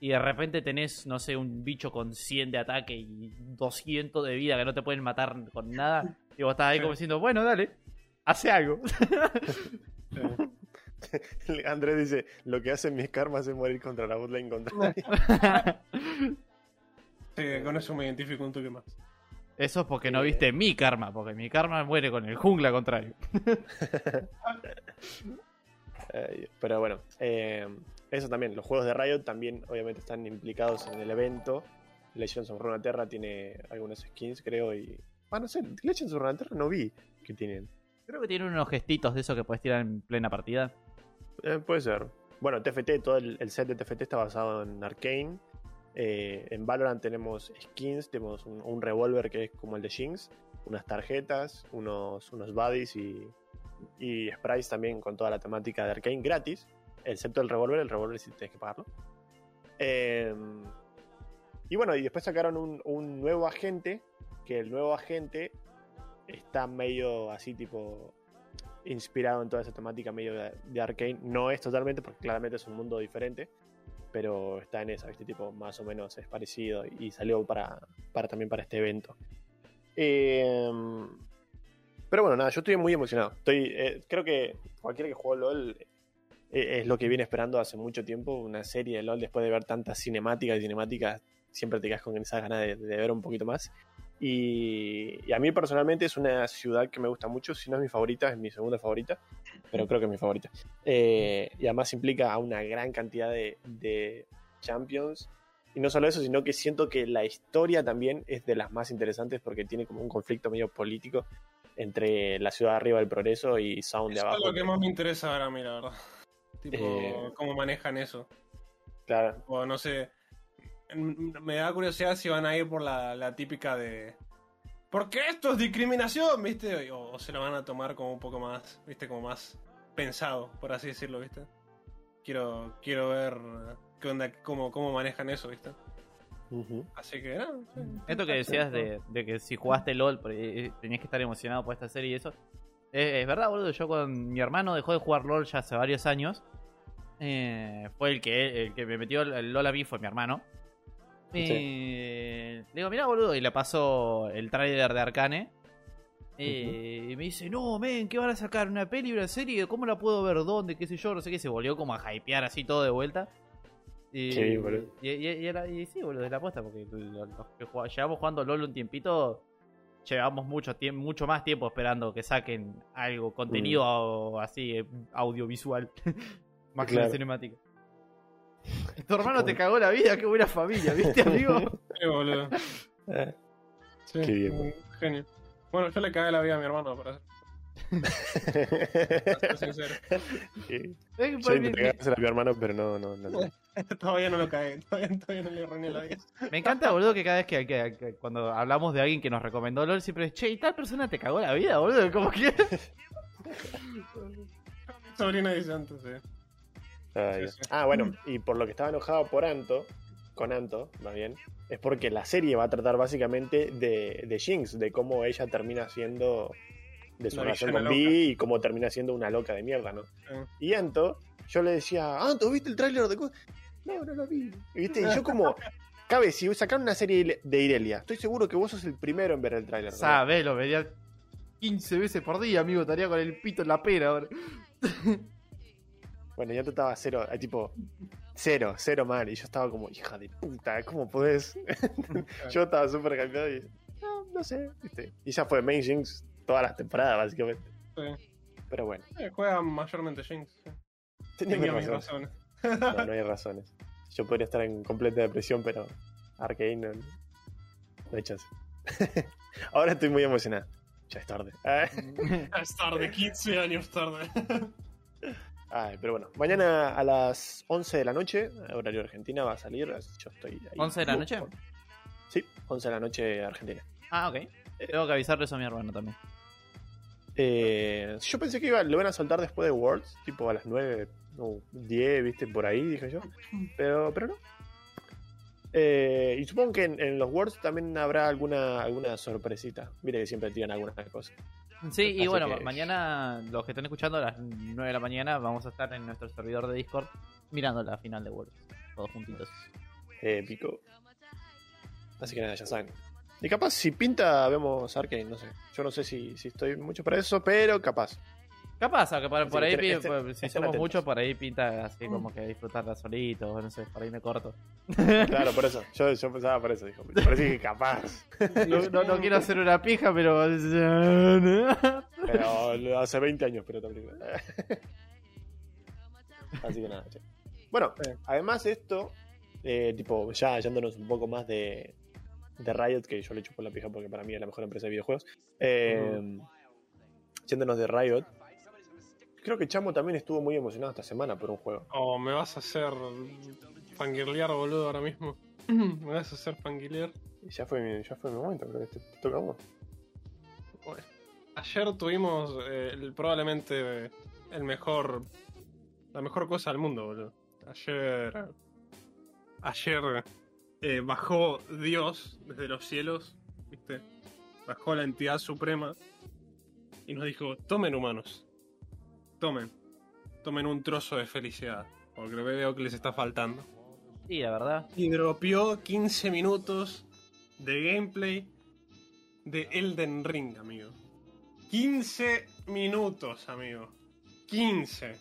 Y de repente tenés, no sé, un bicho con 100 de ataque y 200 de vida que no te pueden matar con nada. Y vos estás ahí como diciendo, bueno, dale, hace algo. Andrés dice, lo que hacen mis karmas es morir contra la botlane contra Sí, con eso me identifico un toque más. Eso es porque no viste mi karma, porque mi karma muere con el jungla contrario. Pero bueno, eh, eso también, los juegos de Riot también obviamente están implicados en el evento. Legends of Runeterra tiene algunas skins, creo, y... Ah, no sé, Legends of Runeterra no vi que tienen. Creo que tiene unos gestitos de eso que puedes tirar en plena partida. Eh, puede ser. Bueno, TFT, todo el, set de TFT está basado en Arcane. Eh, en Valorant tenemos skins, tenemos un, revólver que es como el de Jinx, unas tarjetas, unos, unos buddies y, y sprites también con toda la temática de Arcane gratis, excepto el revólver, el revólver sí tienes que pagarlo. Eh, y bueno, y después sacaron un nuevo agente, que el nuevo agente está medio así tipo inspirado en toda esa temática medio de, de Arcane. No es totalmente, porque claramente es un mundo diferente, pero está en esa, ¿viste? Tipo, más o menos es parecido y salió para, para también para este evento. Eh, pero bueno, nada, yo estoy muy emocionado. Estoy, eh, creo que cualquiera que juegue LOL eh, es lo que viene esperando hace mucho tiempo, una serie de LOL después de ver tantas cinemáticas y cinemáticas, siempre te quedas con esas ganas de, de ver un poquito más. Y, y a mí personalmente es una ciudad que me gusta mucho, si no es mi favorita, es mi segunda favorita, pero creo que es mi favorita. Eh, y además implica a una gran cantidad de, de champions. Y no solo eso, sino que siento que la historia también es de las más interesantes porque tiene como un conflicto medio político entre la ciudad de arriba del progreso y Sound de Eso abajo. es lo que más me interesa ver a mí, la verdad. Tipo, Eh, cómo manejan eso. Claro, O no sé. M- Me da curiosidad si van a ir por la, la típica de. ¿Por qué esto es discriminación? ¿Viste? O, o se lo van a tomar como un poco más, ¿viste? Como más pensado, por así decirlo, ¿viste? Quiero, quiero ver qué onda, cómo, cómo manejan eso, ¿viste? Así que, no, sí. Esto que decías de, de que si jugaste LOL eh, tenías que estar emocionado por esta serie y eso. Es verdad, boludo. Yo con mi hermano dejó de jugar LOL ya hace varios años. Eh, fue el que, el que me metió el, el LOL a mí, fue mi hermano. Eh, Le digo, mirá, boludo. Y le paso el trailer de Arcane. Eh, Y me dice, no, men, ¿qué van a sacar? ¿Una peli, una serie? ¿Cómo la puedo ver? ¿Dónde? ¿Qué sé yo? No sé qué. Se volvió como a hypear así todo de vuelta. Y, Sí, boludo. Y, y- y era- y sí, boludo, es la apuesta. Porque lo- los que llevamos jugando LOL un tiempito. Llevamos mucho, mucho más tiempo esperando que saquen algo, contenido au- así, audiovisual. más que la Claro. cinemática. Tu hermano te cagó la vida, qué buena familia, ¿viste, amigo? Sí, boludo. Eh, Sí, Qué bien, genio. Bueno, yo le cagué la vida a mi hermano, para ser, para ser sincero. Sí. Yo intenté a mi hermano, pero no, no, no. todavía no lo cagué, todavía, todavía no le arruiné la vida. Me encanta, boludo, que cada vez que, que- que cuando hablamos de alguien que nos recomendó LOL, siempre es, che, ¿y tal persona te cagó la vida, boludo? Como que... Mi sobrina dice antes, sí. Sí, sí. Ah, bueno, y por lo que estaba enojado por Anto, con Anto, más bien, es porque la serie va a tratar básicamente de, de Jinx, de cómo ella termina siendo de su relación con Vi y cómo termina siendo una loca de mierda, ¿no? Sí. Y Anto, yo le decía, Anto, ¿viste el tráiler de co-?" No, no lo vi. Y, ¿Viste? Y yo como, cabe, si sacaron una serie de Irelia, estoy seguro que vos sos el primero en ver el tráiler. ¿no? Sabes, lo veía 15 veces por día, amigo, estaría con el pito en la pera ahora. Bueno, yo estaba cero, eh, tipo, cero, cero mal. Y yo estaba como, hija de puta, ¿cómo podés? yo estaba súper cambiado y, no, no sé, ¿viste? Y ya fue Main Jinx todas las temporadas, básicamente. Sí. Pero bueno, Eh, juega mayormente Jinx. sí. tenía Tenía mis razones. razones. No, no hay razones. Yo podría estar en completa depresión, pero Arkane no, no hay chance. Ahora estoy muy emocionado. Ya es tarde. Es tarde, 15 años tarde. Ay, pero bueno, mañana a las 11 de la noche, horario argentina, va a salir. Yo estoy ahí. ¿11 de la noche? Sí, 11 de la noche argentina. Ah, ok. Tengo que avisarle eso a mi hermano también. Eh, yo pensé que iba, lo van a soltar después de Worlds, tipo a las 9 o 10, viste, por ahí, dije yo. Pero, pero no. Eh, y supongo que en, en los Worlds también habrá alguna, alguna sorpresita. Mire que siempre tiran alguna cosa. Sí, y Así bueno, que- mañana, los que están escuchando a las 9 de la mañana, vamos a estar en nuestro servidor de Discord mirando la final de Worlds. Todos juntitos. Épico. Así que nada, ya saben. Y capaz, si pinta, vemos Arkane, no sé. Yo no sé si, si estoy mucho para eso, pero capaz. Capaz, que por, por que ahí, pi- estén- por- si somos muchos, por ahí pinta así como que disfrutarla solito, no sé, por ahí me corto. Claro, por eso. Yo, yo pensaba por eso, dijo. Por eso dije capaz. No, no- no quiero hacer una pija, pero. Pero hace 20 años, pero también. Así que nada, che. Bueno, Sí. además de esto, eh, tipo, ya yéndonos un poco más de, de Riot, que yo le chupo la pija porque para mí es la mejor empresa de videojuegos. Eh, Yéndonos de Riot. Creo que Chamo también estuvo muy emocionado esta semana por un juego. Oh, me vas a hacer fangirlear, boludo, ahora mismo. me vas a hacer fangirlear. Y ya fue mi, ya fue mi momento, creo que te, te toca a vos. Bueno, ayer tuvimos eh, el- probablemente eh, el mejor. La mejor cosa del mundo, boludo. Ayer. Ayer eh, bajó Dios desde los cielos, ¿viste? Bajó la entidad suprema y nos dijo: Tomen humanos. Tomen. Tomen un trozo de felicidad. Porque veo que les está faltando. Sí, la verdad. Y dropeó 15 minutos de gameplay de Elden Ring, amigo. 15 minutos, amigo. 15.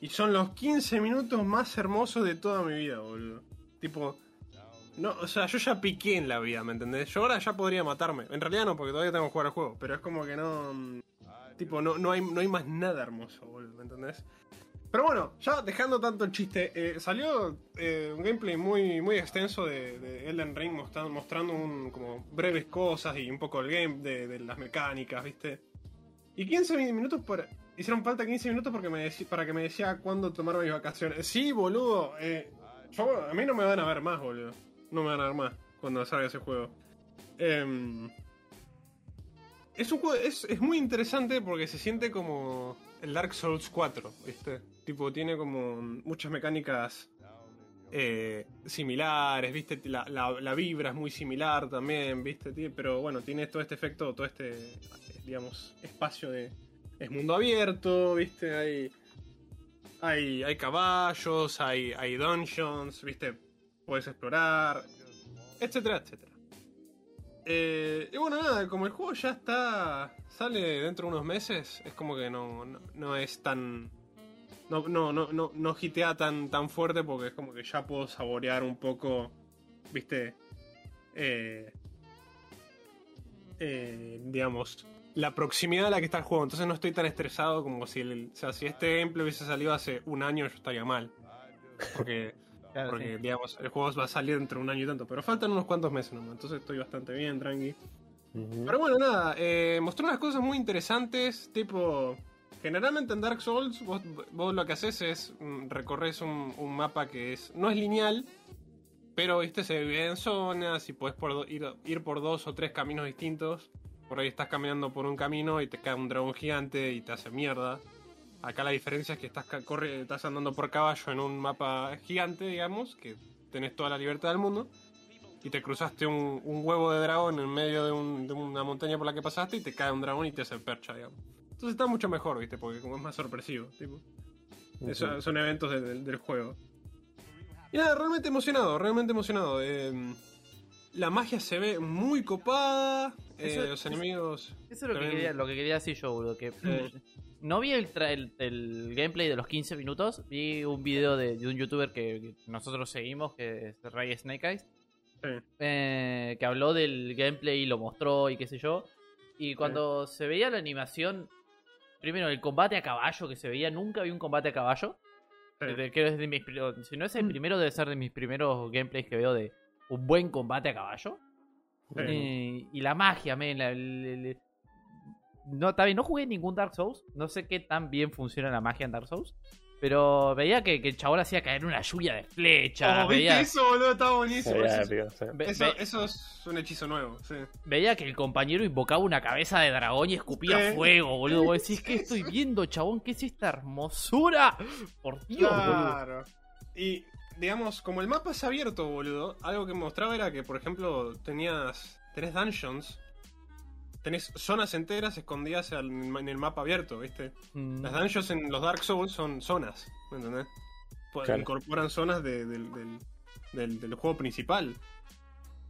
Y son los 15 minutos más hermosos de toda mi vida, boludo. Tipo, no, o sea, yo ya piqué en la vida, ¿me entendés? Yo ahora ya podría matarme. En realidad no, porque todavía tengo que jugar al juego. Pero es como que no. Tipo, no, no, hay, no hay más nada hermoso, boludo, ¿me entendés? Pero bueno, ya dejando tanto el chiste, eh, salió eh, un gameplay muy, muy extenso de, de Elden Ring mostrando, un, como breves cosas y un poco el game de, de las mecánicas, ¿viste? Y 15 mi- minutos. Hicieron falta 15 minutos porque me para que me decía cuándo tomar mis vacaciones. Sí, boludo. eh, a mí no me van a ver más, boludo. No me van a ver más cuando salga ese juego. Em, es un juego, es, es muy interesante porque se siente como el Dark Souls 4, ¿viste? Tipo, tiene como muchas mecánicas eh, similares, ¿viste? La, la- la vibra es muy similar también, ¿viste? Pero bueno, tiene todo este efecto, todo este, digamos, espacio de es mundo abierto, ¿viste? Hay, hay, hay caballos, hay, hay dungeons, ¿viste? Puedes explorar, etcétera, etcétera. Eh, y bueno, nada, como el juego ya está. sale dentro de unos meses, es como que no, no, no es tan. No, no, no, no, no hitea tan, tan fuerte porque es como que ya puedo saborear un poco, viste, eh, eh, digamos, la proximidad a la que está el juego. Entonces no estoy tan estresado como si, el, o sea, si este gameplay hubiese salido hace un año, yo estaría mal. Porque Claro, porque, sí. digamos, el juego va a salir entre un año y tanto. Pero faltan unos cuantos meses nomás. Entonces estoy bastante bien, tranqui. Pero bueno, nada. Eh, mostró unas cosas muy interesantes. Tipo. Generalmente en Dark Souls, vos, vos lo que haces es mm, recorres un, un mapa que es no es lineal, pero viste se divide en zonas y puedes ir, ir por dos o tres caminos distintos. Por ahí estás caminando por un camino y te cae un dragón gigante y te hace mierda. Acá la diferencia es que estás, corre, estás andando por caballo en un mapa gigante, digamos, que tenés toda la libertad del mundo. Y te cruzaste un, un huevo de dragón en medio de, un- de una montaña por la que pasaste y te cae un dragón y te hace percha, digamos. Entonces está mucho mejor, ¿viste? Porque como es más sorpresivo, tipo. Eso- son eventos de- de- del juego. Y nada, realmente emocionado, realmente emocionado. Eh, la magia se ve muy copada. eh, Eso- los eso- enemigos. Eso es lo que, quería, lo que quería decir yo, boludo. Que Sí. No vi el, tra- el, el gameplay de los 15 minutos. Vi un video de, de un youtuber que, que nosotros seguimos, que es Ray Snake Eyes. Sí. eh, que habló del gameplay y lo mostró y qué sé yo. Y cuando se veía la animación, primero el combate a caballo que se veía, nunca vi un combate a caballo. Sí. Desde que es de mis, si no es el primero, debe ser de mis primeros gameplays que veo de un buen combate a caballo. Eh, y la magia, men, la- el- no, bien, no jugué ningún Dark Souls. No sé qué tan bien funciona la magia en Dark Souls. Pero veía que, que el chabón hacía caer una lluvia de flechas. Oh, ¿Viste veía, eso, boludo? Está Se buenísimo. Eso, épico, sí. ve- eso- ve- eso es un hechizo nuevo, sí. veía que el compañero invocaba una cabeza de dragón y escupía fuego, boludo. Vos decís, ¿qué estoy viendo, chabón? ¿Qué es esta hermosura? Por Dios, boludo. Claro. Y, digamos, como el mapa es abierto, boludo, algo que mostraba era que, por ejemplo, tenías. tenés dungeons. Tenés zonas enteras escondidas en el mapa abierto, ¿viste? Mm, Las dungeons en los Dark Souls son zonas, ¿me entendés? Pues Claro. Incorporan zonas de- del, del- del- del juego principal.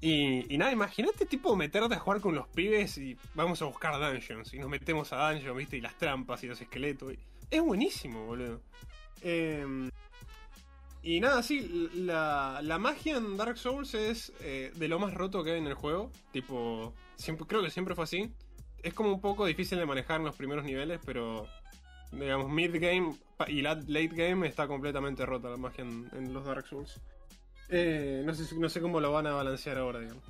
Y, y nada, imagínate tipo meterte a jugar con los pibes y vamos a buscar dungeons. Y nos metemos a dungeons, ¿viste? Y las trampas y los esqueletos. y- Es buenísimo, boludo. Eh, y nada, sí, la, la magia en Dark Souls es eh, de lo más roto que hay en el juego. Tipo, siempre, creo que siempre fue así. Es como un poco difícil de manejar en los primeros niveles, pero digamos, mid-game pa- y lat- late game está completamente rota la magia en, en los Dark Souls. Eh, no, sé, no sé cómo lo van a balancear ahora, digamos.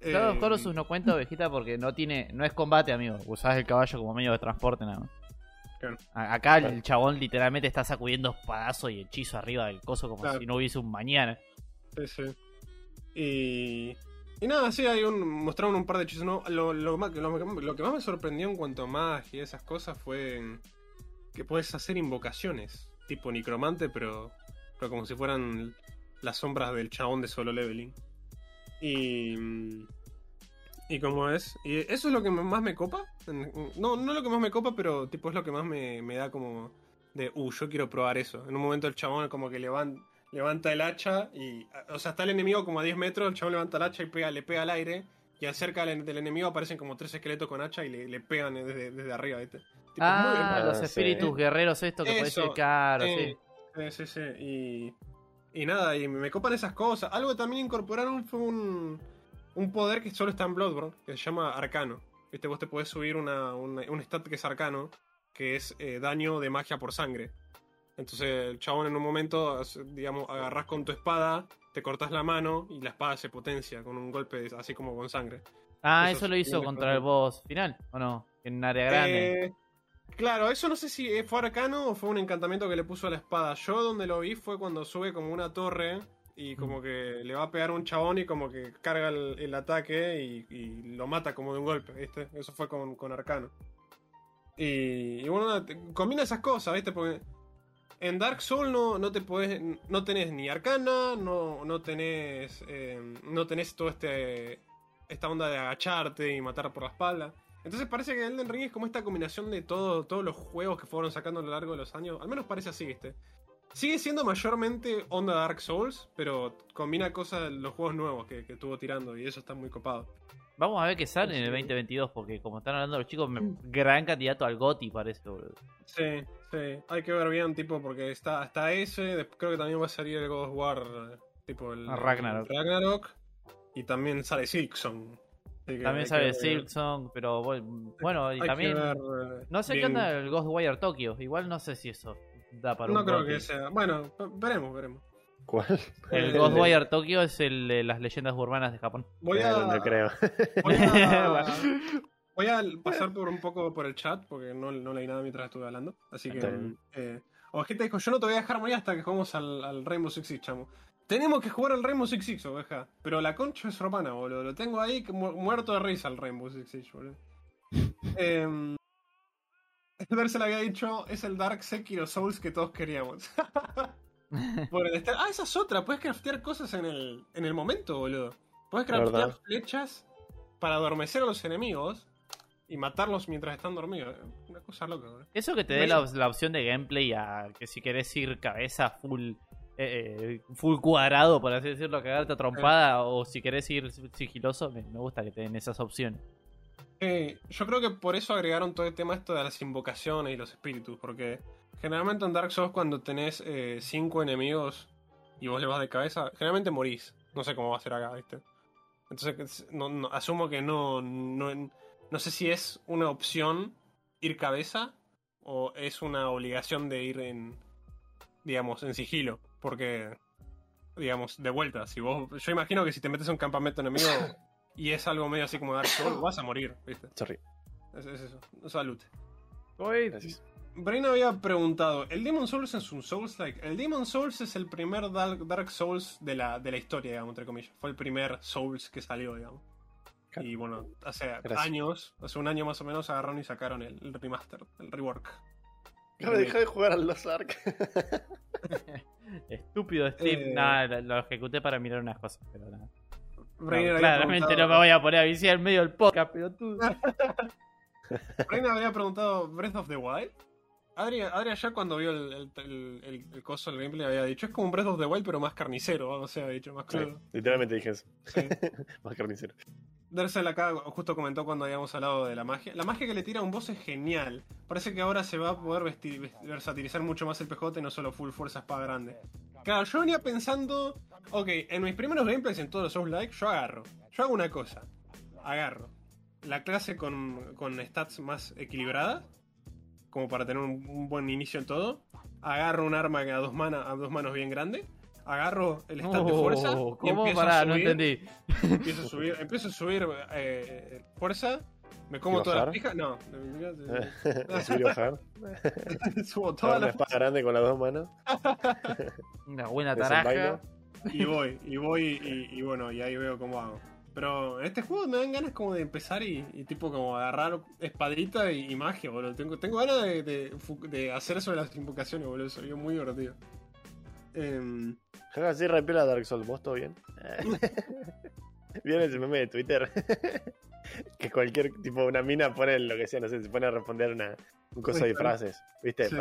Claro, Eh, Colossus no cuenta ovejita porque no tiene, no es combate, amigo. Usás el caballo como medio de transporte nada más. Claro. Acá Claro. el chabón literalmente está sacudiendo espadazo y hechizo arriba del coso como Claro. si no hubiese un mañana. Sí, sí. Y, y nada, sí, hay un, mostraron un par de hechizos. lo- lo que más me sorprendió en cuanto a magia y esas cosas fue que puedes hacer invocaciones, tipo necromante, pero, pero como si fueran las sombras del chabón de solo leveling. Y. Y como es. Y eso es lo que más me copa. No, no lo que más me copa, pero tipo es lo que más me, me da como. De, uh, yo quiero probar eso. En un momento el chabón como que levanta, levanta el hacha y. O sea, está el enemigo como a 10 metros, el chabón levanta el hacha y pega, le pega al aire. Y cerca del, del enemigo aparecen como tres esqueletos con hacha y le, le pegan desde, desde arriba, ¿viste? Tipo, Ah, muy- los sí. espíritus guerreros estos que puede ser caro, eh, sí. Sí, sí, sí. Y, y nada, y me copan esas cosas. Algo que también incorporaron fue un, un poder que solo está en Bloodborne, que se llama Arcano. Viste, vos te podés subir una, una- un stat que es Arcano, que es eh, daño de magia por sangre. Entonces el chabón en un momento, digamos, agarrás con tu espada, te cortás la mano y la espada se potencia con un golpe así como con sangre. Ah, Eso eso lo hizo contra el boss final, ¿o no? En un área grande. Eh, claro, eso no sé si fue arcano o fue un encantamiento que le puso a la espada. Yo donde lo vi fue cuando sube como una torre y como que le va a pegar un chabón y como que carga el, el ataque y, y lo mata como de un golpe, ¿viste? Eso fue con, con arcano. Y, y bueno, combina esas cosas, ¿viste? Porque en Dark Souls no, no te podés, no tenés ni arcana, no, no tenés, eh, no tenés todo este, esta onda de agacharte y matar por la espalda. Entonces parece que Elden Ring es como esta combinación de todo, todos los juegos que fueron sacando a lo largo de los años. Al menos parece así, ¿viste? Sigue siendo mayormente onda Dark Souls, pero combina cosas de los juegos nuevos que, que estuvo tirando y eso está muy copado. Vamos a ver qué sale en el 2022, porque como están hablando los chicos, me- gran candidato al GOTY parece, boludo. Sí, sí. Hay que ver bien, tipo, porque está, está ese. después creo que también va a salir el God of War, tipo el Ah, Ragnarok. el Ragnarok, y también sale Silksong. También sale Silksong, pero bueno, y hay que también... ver, No sé qué bien. onda el Ghostwire Tokyo, igual no sé si eso da para No un creo GOTY. que sea. Bueno, ve- veremos, veremos. ¿Cuál? El Ghostwire Tokyo es el de las leyendas urbanas de Japón. Voy a, No, no creo. voy a, voy a pasar por un poco por el chat porque no, no leí nada mientras estuve hablando. Así que. Eh, Ovejita dijo: Yo no te voy a dejar morir hasta que juguemos al, al Rainbow Six Siege, chamo. Tenemos que jugar al Rainbow Six Siege, oveja. Pero la concha es romana, boludo. Lo tengo ahí mu- muerto de risa al Rainbow Six Siege, boludo. eh, Ver se le había dicho: Es el Dark Sekiro Souls que todos queríamos. Por el estar- Ah, esa es otra. Puedes craftear cosas en el, en el momento, boludo. Puedes craftear flechas para adormecer a los enemigos y matarlos mientras están dormidos. Una cosa loca, boludo. Eso que te dé la, la opción de gameplay a que si querés ir cabeza full eh, eh, full cuadrado, por así decirlo, cagarte a trompada, o si querés ir sigiloso, me, me gusta que te den esas opciones. Eh, yo creo que por eso agregaron todo el tema esto de las invocaciones y los espíritus, porque generalmente en Dark Souls cuando tenés eh, cinco enemigos y vos le vas de cabeza, generalmente morís. No sé cómo va a ser acá, ¿viste? Entonces, no- no- asumo que no, no... No sé si es una opción ir cabeza o es una obligación de ir en... Digamos, en sigilo, porque... Digamos, de vuelta, si vos... Yo imagino que si te metes a un campamento enemigo y es algo medio así como Dark Souls, vas a morir, ¿viste? Sorry. Es, es eso. Salud. Gracias. Brain había preguntado, ¿el Demon Souls es un Souls-like? El Demon Souls es el primer Dark, Dark Souls de la, de la historia, digamos, entre comillas. Fue el primer Souls que salió, digamos. Claro. Y bueno, hace Gracias. años, hace un año más o menos, agarraron y sacaron el, el remaster, el rework. Claro, deja de jugar al Lost Ark. Estúpido Steve, Eh. nada, lo, ejecuté para mirar unas cosas, pero nada. No, claramente no me voy a poner a viciar en medio del podcast, pero tú. Brain había preguntado Breath of the Wild. Adri, Adri allá cuando vio el, el, el, el- el coso del gameplay había dicho, es como un Breath of the Wild pero más carnicero, o sea, había dicho, más Sí, crudo. literalmente dije eso. Sí. Más carnicero. Dersel acá justo comentó cuando habíamos hablado de la magia. La magia que le tira a un boss es genial. Parece que ahora se va a poder vesti- vest- versatilizar mucho más el PJ no solo full fuerza espada grande. Claro, yo venía pensando, ok, en mis primeros gameplays en todos los Souls Like, yo agarro. Yo hago una cosa. Agarro la clase con, con stats más equilibradas, como para tener un, buen inicio en todo. Agarro un arma a dos, a dos manos bien grande. Agarro el stat de fuerza. Oh, y ¿Cómo? empiezo a Pará, no subir entendí. empiezo a subir, empiezo a subir eh, fuerza, me como ¿Y todas las pijas, no, Subir y bajar. subo todas una las espada grande con las dos manos. Una buena taraja. y voy, y voy, y, y bueno, y ahí veo cómo hago. Pero en este juego me dan ganas como de empezar y, y tipo como agarrar espadita y, y magia, boludo. Tengo, tengo ganas de, de, fu- de hacer eso de las invocaciones, boludo. Sería muy divertido. Em, Jaja, sí, repela Dark Souls. ¿Vos todo bien? ¿Vieron ese meme de Twitter? que cualquier tipo, una mina pone lo que sea, no sé, se pone a responder una, un coso de frases. ¿Viste? Sí.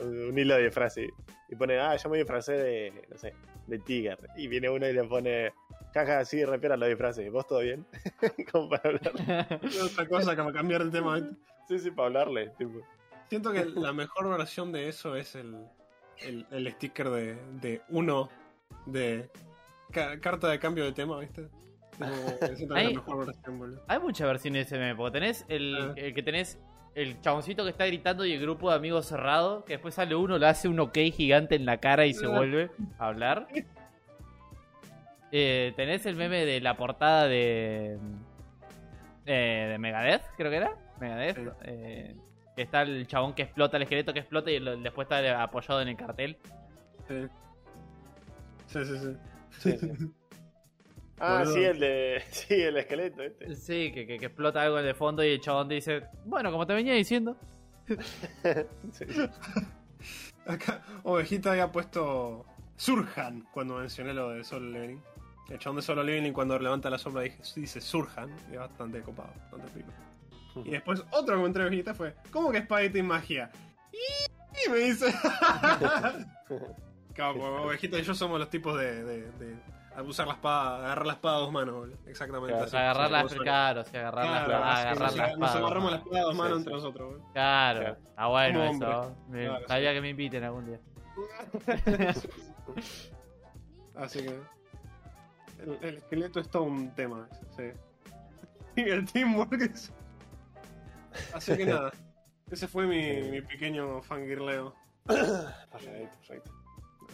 Un, un hilo de frases. Y pone, ah, yo me disfracé de, no sé, de Tiger. Y viene uno y le pone, jaja, sí, repela los disfraces. ¿Vos todo bien? Como para hablar. otra cosa que a cambiar el tema. Sí, sí, para hablarle. Tipo. Siento que la mejor versión de eso es el, el, el sticker de, de uno de ca- carta de cambio de tema, ¿viste? Es Ahí- la mejor versión, boludo. Hay muchas versiones de ese meme, porque tenés el, Ah. el que tenés el chaboncito que está gritando y el grupo de amigos cerrado, que después sale uno, le hace un ok gigante en la cara y se Ah. vuelve a hablar. Eh, tenés el meme de la portada de. eh, de Megadeth, creo que era. Megadeth. Sí. eh, que está el chabón que explota, el esqueleto que explota y lo- después está apoyado en el cartel. Sí. Sí, sí, sí. Sí, sí. Ah, Boludo. sí, el de. Sí, el esqueleto este. Sí, que, que- que explota algo en el fondo y el chabón dice: Bueno, como te venía diciendo. Sí. Acá Ovejita había puesto Surjan cuando mencioné lo de Solo Leveling. El chabón de Solo Leveling cuando levanta la sombra dice, dice Surjan. Y es bastante copado, bastante pico. Y después otro comentario de Vegeta fue, ¿cómo que espada y magia? Y me dice... Claro, Vegeta y yo somos los tipos de, de, de usar la espada, agarrar la espada a dos manos, boludo. exactamente. Claro, así. agarrar la Sí, claro, sí, agarrar la Claro, espada, así, agarrar nos, la nos espada. agarramos la espada a dos manos Sí, entre sí. nosotros, boludo. Claro, Claro. está bueno Como eso. Me Claro, sí. que me inviten algún día. Así que. El, el esqueleto es todo un tema, sí. Y el teamwork es. Así que nada. Ese fue mi, mi pequeño fangirleo. Perfecto, perfecto.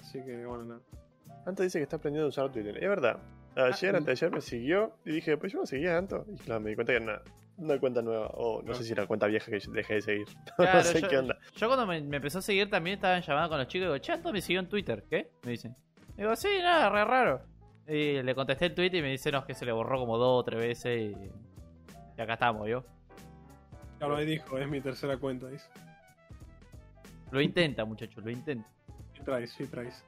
Así que bueno, nada. Anto dice que está aprendiendo a usar Twitter. Es verdad. Ayer, Ah, antes de ayer me siguió y dije, pues yo no seguía a Anto. Y claro, me di cuenta que era una, una cuenta nueva. O no sé si era cuenta vieja que dejé de seguir. Claro, no sé yo, qué onda. yo cuando me, me empezó a seguir también estaba en llamada con los chicos y digo, Chato me siguió en Twitter, ¿qué? Me dicen. Digo, sí, nada, re raro. Y le contesté el tweet y me dicen no, que se le borró como dos o tres veces y, y acá estamos, yo. Claro, ahí dijo, es mi tercera cuenta, dice. Lo intenta, muchachos, lo intenta. Sí traes, sí traes.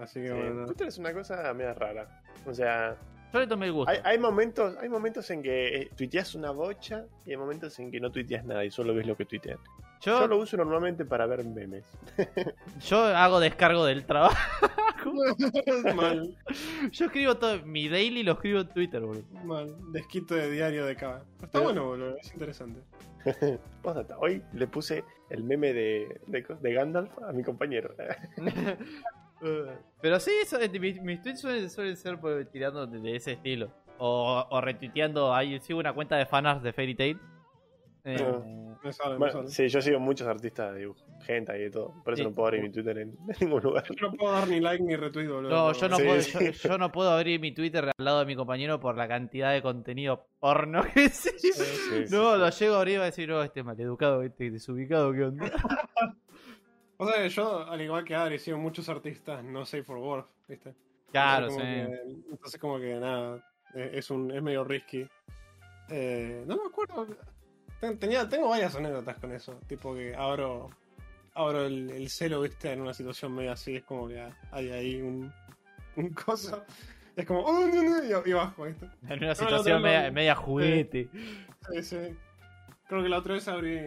Así que Sí, bueno. Twitter es una cosa media rara. O sea, Yo le tomé el gusto. hay, hay momentos hay momentos en que eh, tuiteas una bocha y hay momentos en que no tuiteas nada y solo ves lo que tuitean. Yo, Yo, lo uso normalmente para ver memes. yo hago descargo del trabajo. mal, Yo escribo todo, mi daily lo escribo en Twitter, boludo. mal. Desquito de diario de cada. Está Pero- bueno, boludo, es interesante. Hoy le puse el meme de, de, de Gandalf a mi compañero. Pero sí, eso, eh, mis, mis tweets suelen, suelen ser pues, tirando de, de ese estilo. O, o retuiteando, ahí sigo una cuenta de fanarts de Fairy Tail. Eh, Me sale, me Bueno, sale. sí, yo sigo muchos artistas de dibujo, gente y de todo. Por eso Sí. no puedo abrir mi Twitter en, en ningún lugar. Yo no puedo dar ni like ni retweet, boludo. no, yo no, Sí, puedo, sí. yo, yo no puedo abrir mi Twitter al lado de mi compañero por la cantidad de contenido porno que sí, No, sí. lo llego a abrir y va a decir, no, este maleducado, este desubicado, ¿qué onda? O sea, yo, al igual que Adri, sigo muchos artistas no safe for work, ¿viste? Claro, entonces, sí. como que, entonces, como que nada, eh, es, un, es medio risky. Eh, no me acuerdo. Ten- Tenía, tengo varias anécdotas con eso. Tipo que abro, abro el, el celo, ¿viste? En una situación medio así, es como que hay ahí un, un coso. Es como, oh, no, no, y, y bajo, ¿viste? En una situación no. media, media juguete. Sí, sí. Creo que la otra vez abrí,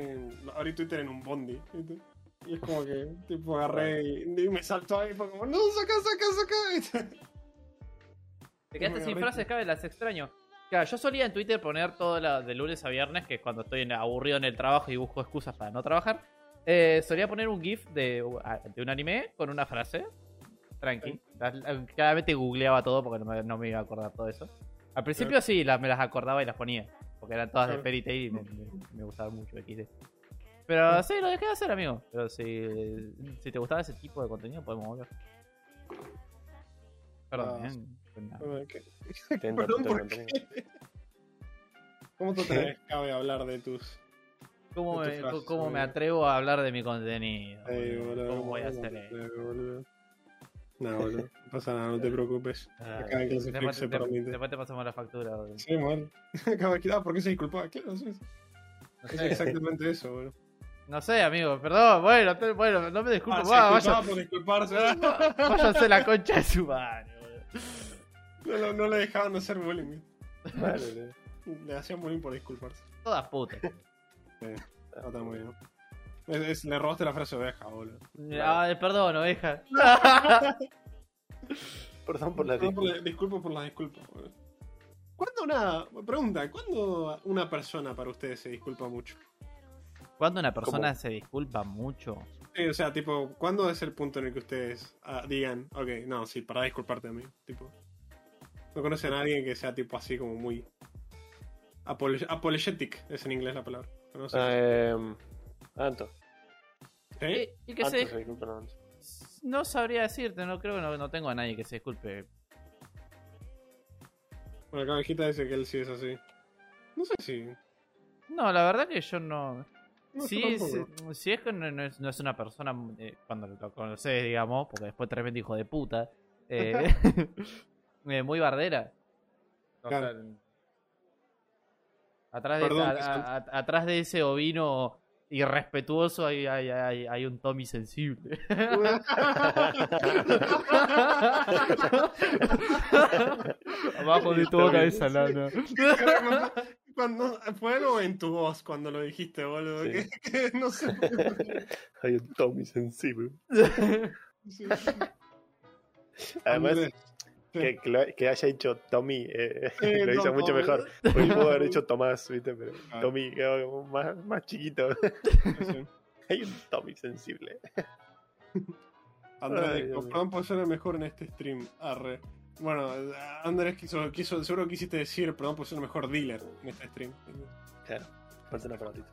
abrí Twitter en un bondi, ¿viste? Y es como que, tipo, agarré y, y me saltó ahí, fue como, no, saca, saca, saca, ¿viste? Te quedaste sin frases, cabe, las extraño. Claro, yo solía en Twitter poner todo la- de lunes a viernes, que es cuando estoy aburrido en el trabajo y busco excusas para no trabajar. eh, solía poner un GIF de, de un anime con una frase. Tranqui. La- la- Claramente googleaba todo porque no me, no me iba a acordar todo eso. Al principio sí, me las acordaba y las ponía. Porque eran todas de. Fairy Tail y me, me, me gustaban mucho XD. Pero sí, lo dejé de hacer, amigo. Pero si, si te gustaba ese tipo de contenido, podemos volver. Perdón, Ah. Tenta, Perdón, ¿por qué? ¿Cómo te atreves, cabe, a hablar de tus... ¿Cómo, de me, tus frases, cómo me atrevo a hablar de mi contenido? Ey, boludo? ¿Cómo voy a ¿cómo hacer eso? No, boludo, no pasa nada, no te preocupes. Ah, Acá en Después, Freak se te- permite. después te pasamos la factura. boludo. Sí, mal. Acaba de ah, ¿por qué se disculpaba? Claro, sí. No Es sé, exactamente eso, boludo. no sé, amigo, perdón. Bueno, te- bueno no me disculpo. Ah, va, vaya- por disculparse. váyanse la concha de su madre. boludo. No, no, no le dejaban de hacer bullying. Vale. Le hacían bullying por disculparse. Todas putas. No, está muy bien. Es, es- le robaste la frase oveja, boludo. Ah, perdón, oveja. Perdón por la la- disculpo por las disculpas, boludo. ¿Cuándo una. Pregunta, ¿cuándo una persona para ustedes se disculpa mucho? Cuando una persona ¿Cómo? se disculpa mucho. Sí, o sea, tipo, ¿cuándo es el punto en el que ustedes ah, digan, ok, no, sí, para disculparte a mí? Tipo, ¿no conocen a alguien que sea tipo así como muy. apole- apologetic, es en inglés la palabra. ¿Conocen? Eh, Anto. ¿Sí? Y, y que Anto se. se disculpa, no. No sabría decirte, no creo que no, no tengo a nadie que se disculpe. Bueno, acá Vegeta dice que él sí es así. No sé si. No, la verdad que yo no. No, si, yo es, si es que no, no es, no es una persona, eh, cuando lo conoces, digamos, porque después tremendo hijo de puta, eh, eh, muy bardera. O Claro. sea, atrás, de, Perdón, a- que a- a- atrás de ese ovino irrespetuoso hay, hay, hay, hay un Tommy sensible. Abajo de todo bien. cabeza lana. Cuando, fue algo en tu voz cuando lo dijiste, boludo. Sí. Que, que no sé por qué. Hay un Tommy sensible. Sí. Además, que, que, lo- que haya hecho Tommy eh, Eh, lo hizo mucho mejor. Porque pudo haber hecho Tomás, ¿viste? Pero Ah. Tommy quedó como más, más chiquito. sí. Hay un Tommy sensible. Mío. perdón por ser el mejor en este stream. Arre. Bueno, Andrés quiso, quiso, seguro quisiste decir, perdón por ser el mejor dealer en este stream. Claro, falta una palatita.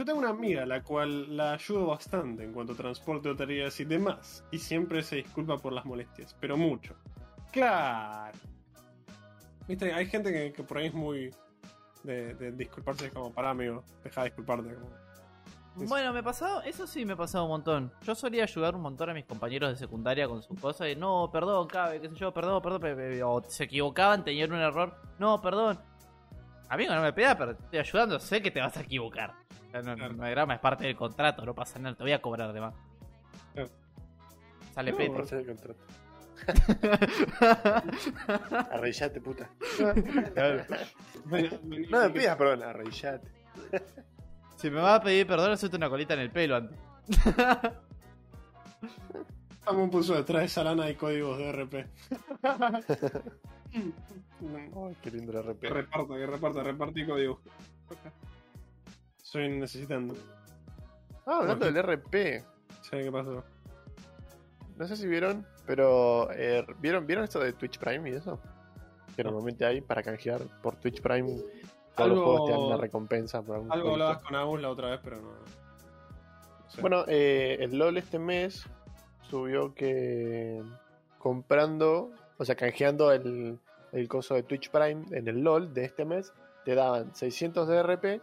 Yo tengo una amiga la cual la ayudo bastante en cuanto a transporte de tareas y demás, y siempre se disculpa por las molestias, pero mucho. Claro. Viste, hay gente que, por ahí es muy de, de disculparse como, para amigo, deja de disculparte. Como, Bueno, me pasado, eso sí me pasado un montón. Yo solía ayudar un montón a mis compañeros de secundaria con sus cosas de no, perdón, cabe, qué sé yo, perdón, perdón, pe- pe- o se equivocaban, tenían un error, no, perdón. Amigo, no me pegas, pero estoy ayudando, sé que te vas a equivocar. O sea, no, Claro. no hay drama, es parte del contrato, no pasa nada, te voy a cobrar de más. Claro. Sale No, peto. Por ser el contrato. Arrodillate, puta. No me pidas perdón, arrodillate. si me vas a pedir perdón, hacete una colita en el pelo antes. Dame un pulso detrás de esa lana hay códigos de RP. Ay, qué lindo el RP. Que reparta, que reparta, repartí códigos. Estoy necesitando. Ah, hablando del RP. sé qué pasó. No sé si vieron, pero eh, ¿vieron, ¿vieron esto de Twitch Prime y eso? Que normalmente hay para canjear por Twitch Prime. Todos Algo- los juegos te dan una recompensa por algún Algo hablabas con Agus la otra vez, pero no. no sé. Bueno, eh, el LOL este mes subió que comprando, o sea, canjeando el, el coso de Twitch Prime en el LOL de este mes, te daban 600 de RP,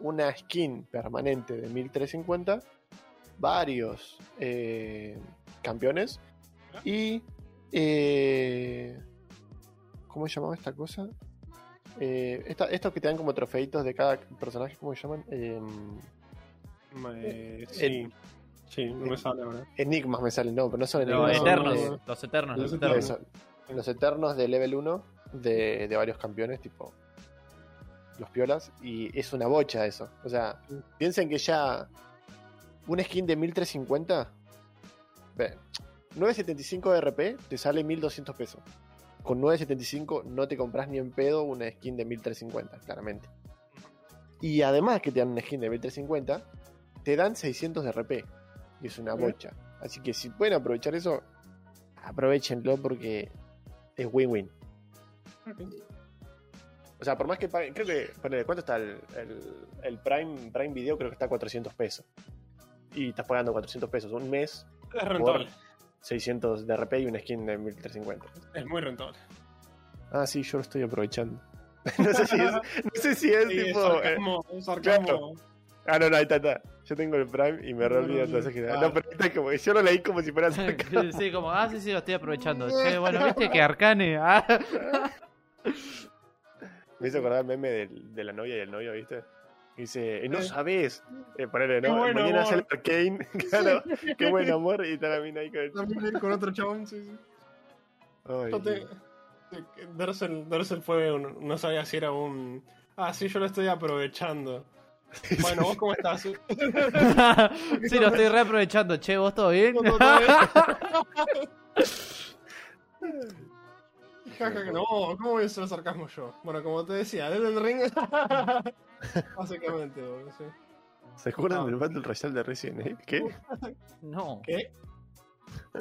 una skin permanente de 1350, varios eh, campeones y... eh, ¿Cómo se llamaba esta cosa? Eh, esta- estos que te dan como trofeitos de cada personaje, ¿cómo se llaman? Sí. Sí, no me sale ahora. Enigmas me salen, no, pero no son Los enigmas. son, eternos, eh, los eternos, los Los eternos. eso, los eternos de level 1 de, de varios campeones, tipo los piolas, y es una bocha eso. O sea, piensen que ya un skin de 1350, ve, 975 de RP te sale 1200 pesos. Con 975 no te compras ni en pedo una skin de 1350, claramente. Y además que te dan una skin de 1350, te dan 600 de RP. Y es una bocha. Así que si pueden aprovechar eso, aprovechenlo porque es win-win. O sea, por más que paguen, creo que, ponele, ¿cuánto está el, el- el Prime, Prime Video? Creo que está a 400 pesos. Y estás pagando 400 pesos un mes, Es rentable. 600 de RP y una skin de 1350. Es muy rentable. Ah, sí, yo lo estoy aprovechando. no sé si es, no sé si es Sí, tipo... eh, sarcasmo, sarcasmo. claro. ah, no, no, ahí está, está. Yo tengo el Prime y me re olvido entonces que... No, pero está como que yo lo leí como si fuera sarcasmo. sí, como, ah, sí, sí, lo estoy aprovechando. Che, bueno, viste que Arcane. ah. Me hizo acordar el meme del- de la novia y el novio, ¿viste? Y dice, "Y no Eh. sabes, eh, ponele, ¿no? buen Mañana amor. sale Arcane, claro, qué buen amor, y está la mina ahí con el... También con otro chabón, sí, sí. Ay, Dersel fue un- no sabía si era un ah sí yo lo estoy aprovechando bueno vos cómo estás sí, lo estoy reaprovechando. Che, ¿vos todo bien? ¿Todo bien? No, ¿cómo voy a hacer sarcasmo yo? Bueno, como te decía, desde el ring. Básicamente, boludo, sí. ¿Se acuerdan Ah. del Battle Royale de Resident Evil? ¿Qué? No. ¿Qué?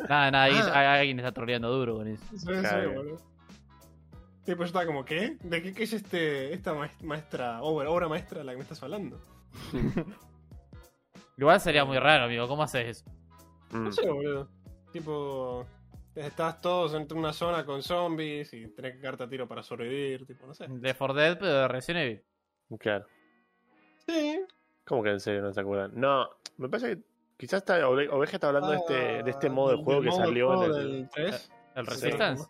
Nada, nada, ahí- Ah. alguien está troleando duro con eso. Sí, sí, Claro. boludo. Tipo, yo estaba como, ¿qué? ¿De qué, qué es este, esta maes- maestra, obra, obra maestra de la que me estás hablando? Igual sería muy raro, amigo. ¿Cómo haces eso? Mm. No sé, boludo. Tipo, estás todos en una zona con zombies y tenés que quedarte a tiro para sobrevivir, tipo, no sé. De For Dead, pero de Resident Evil. Claro. Sí. ¿Cómo que en serio no se acuerdan? No, me parece que quizás está, Ove- Oveja está hablando de, este, de este modo de juego que salió en el... del 3. ¿El Sí, Resistance?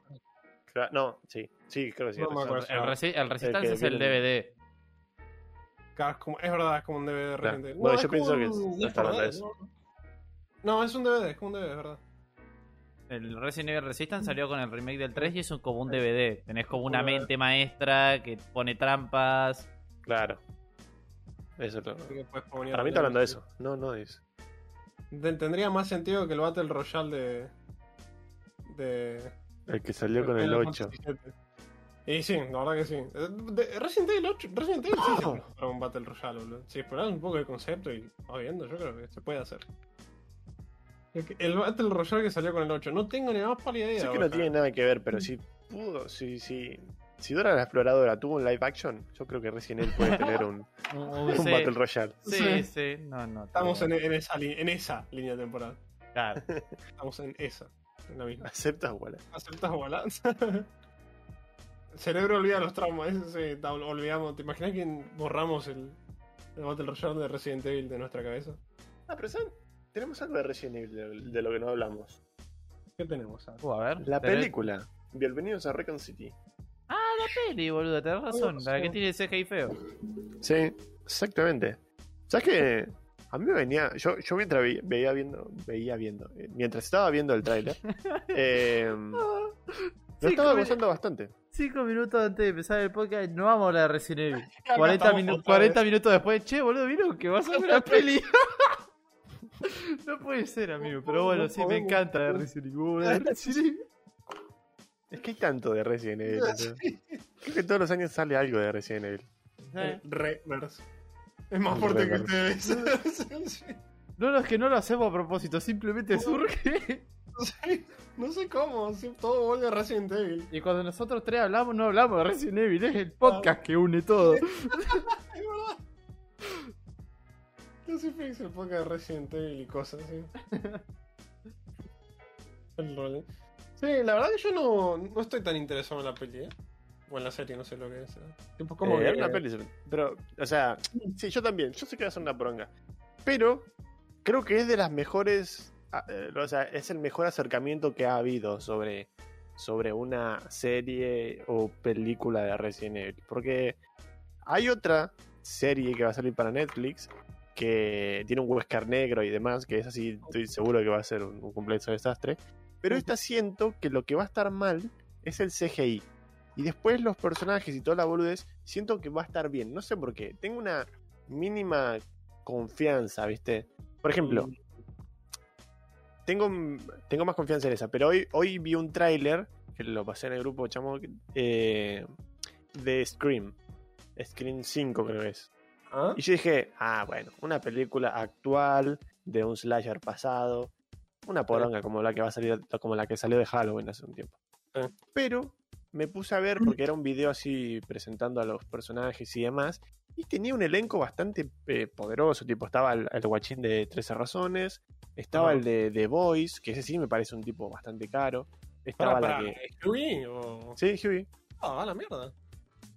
Claro, No, sí, sí, creo que sí. No. El, Resi- el Resistance que es el DVD. Claro, es, como- es verdad, es como un DVD reciente. Bueno, es yo pienso que Left está 4 hablando de eso. ¿no? No, es un DVD, es como un DVD, es verdad. El Resident Evil Resistance salió con el remake del 3 y es un- como un DVD. Tenés como una mente maestra que pone trampas. Claro. Eso es lo- Para mí está hablando de eso. No, no. Ten- Tendría más sentido que el Battle Royale de. de. El que salió con el Final 8. Fantasy VII. Y sí, la verdad que sí. De- Resident Evil 8, Resident Evil sí se para un Battle Royale, boludo. Si exploras un poco el concepto y vas viendo, yo creo que se puede hacer. El, Battle Royale que salió con el 8, no tengo ni la más pálida idea. Sé que no tiene nada que ver, pero si pudo, si, si, si Dora la exploradora tuvo un live action, yo creo que Resident Evil puede tener un, Un, un sí, Battle Royale. sí, Sí. sí, no, no. Estamos en, en esa, en esa línea temporal. Claro. Estamos en esa. En la misma. ¿Aceptas, Walla? ¿Aceptas? El cerebro olvida los traumas, eso sí, olvidamos. ¿Te imaginas que borramos el, el Battle Royale de Resident Evil de nuestra cabeza? Ah, pero. Tenemos algo de Resident Evil de, de lo que no hablamos. ¿Qué tenemos? Ah, Uh, a ver. La película. Bienvenidos a Recon City. Ah, la peli, boludo, tenés razón. La que tiene CGI feo. Sí, exactamente. ¿Sabes qué? A mí me venía. Yo, yo mientras veía, veía viendo. Veía viendo. eh, Mientras estaba viendo el tráiler. eh, lo Sí, estaba gozando bastante. Cinco minutos antes de empezar el podcast, no vamos a hablar de Resident Evil. Acá 40, estamos minu- otra 40 vez. minutos después, che, boludo, ¿vieron que vas a ver una peli? no puede ser, amigo, pero bueno, No sí, me encanta de Resident Evil. Es que hay tanto de Resident Evil. ¿no? Creo que todos los años sale algo de Resident Evil. Eh, Reverse. Es más fuerte que ustedes. No, no, es que no lo hacemos a propósito, simplemente surge. No sé cómo, todo vuelve a Resident Evil. Y cuando nosotros tres hablamos, no hablamos de Resident Evil, es el podcast que une todo. Hice el podcast de Resident Evil y cosas así. El rol. ¿eh? Sí, la verdad que yo no, no estoy tan interesado en la peli, ¿eh? O en la serie, no sé lo que es. ¿eh? Tipo, como Eh, que- una peli, pero, o sea, sí, yo también. Yo sé que va a ser una poronga. Pero creo que es de las mejores. ah, eh, O sea, es el mejor acercamiento que ha habido sobre, sobre una serie o película de Resident Evil. Porque hay otra serie que va a salir para Netflix que tiene un Wesker negro y demás, que es así, estoy seguro que va a ser un, un completo desastre. Pero esta siento que lo que va a estar mal es el CGI. Y después los personajes y toda la boludez, siento que va a estar bien. No sé por qué. Tengo una mínima confianza, ¿viste? Por ejemplo, tengo, tengo más confianza en esa. Pero hoy, hoy vi un tráiler, que lo pasé en el grupo, chamo, eh, de Scream. Scream 5 creo que es. ¿Ah? Y yo dije, ah, bueno, una película actual de un slasher pasado. Una poronga como la que va a salir, como la que salió de Halloween hace un tiempo. Sí. Pero me puse a ver porque era un video así presentando a los personajes y demás. Y tenía un elenco bastante eh, poderoso. Tipo, estaba el, el guachín de 13 razones. Estaba el de The Voice, que ese sí me parece un tipo bastante caro. Estaba Para, la que. ¿Huey o...? Sí, Huey. Ah, a la mierda.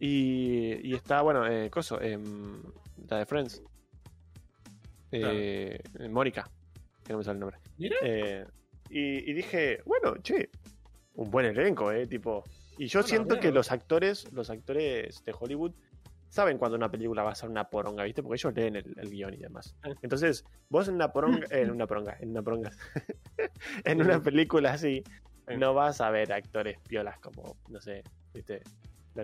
Y, y está, bueno, eh, Coso, em, la de Friends. Eh, Mónica, que no me sale el nombre. Mira. Eh, y, y dije, bueno, che, un buen elenco, ¿eh? Tipo. Y yo Bueno, siento que los actores, los actores de Hollywood saben cuando una película va a ser una poronga, ¿viste? Porque ellos leen el, el guion y demás. Sí. Entonces, vos en una poronga, eh, en una poronga, en una poronga, en una película así, Sí. no vas a ver actores piolas como, no sé, ¿viste?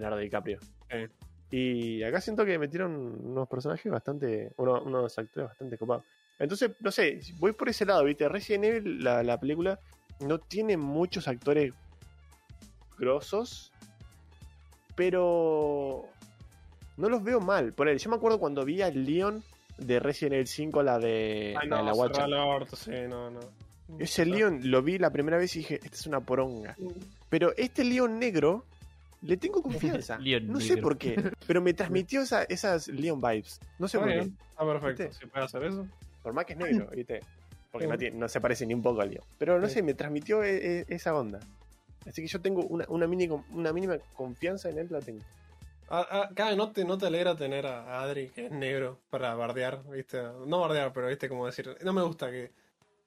Leonardo DiCaprio. Sí. Y acá siento que metieron unos personajes bastante, uno- unos actores bastante copados. Entonces, no sé, voy por ese lado, ¿viste? Resident Evil, la, la película, no tiene muchos actores grosos, pero no los veo mal. Por él, yo me acuerdo cuando vi a Leon de Resident Evil 5, la de, Ay, la, de no, la guacha. orto, sí, no, no. Ese Leon lo vi la primera vez y dije, esta es una poronga. Pero este Leon negro, le tengo confianza. Leon no sé por qué, pero me transmitió esa- esas Leon vibes. No sé por qué. está perfecto. ¿Viste? Si puede hacer eso. Por más que es negro, ¿viste? Porque no, tiene- no se parece ni un poco a Leon. Pero no sé, me transmitió e- e- esa onda. Así que yo tengo una, una, mini, una mínima confianza en él, la tengo. Ah, ah, Cabe, ¿no te, ¿no te alegra tener a Adri, que es negro, para bardear? ¿Viste? No bardear, pero ¿viste? Como decir, no me gusta que,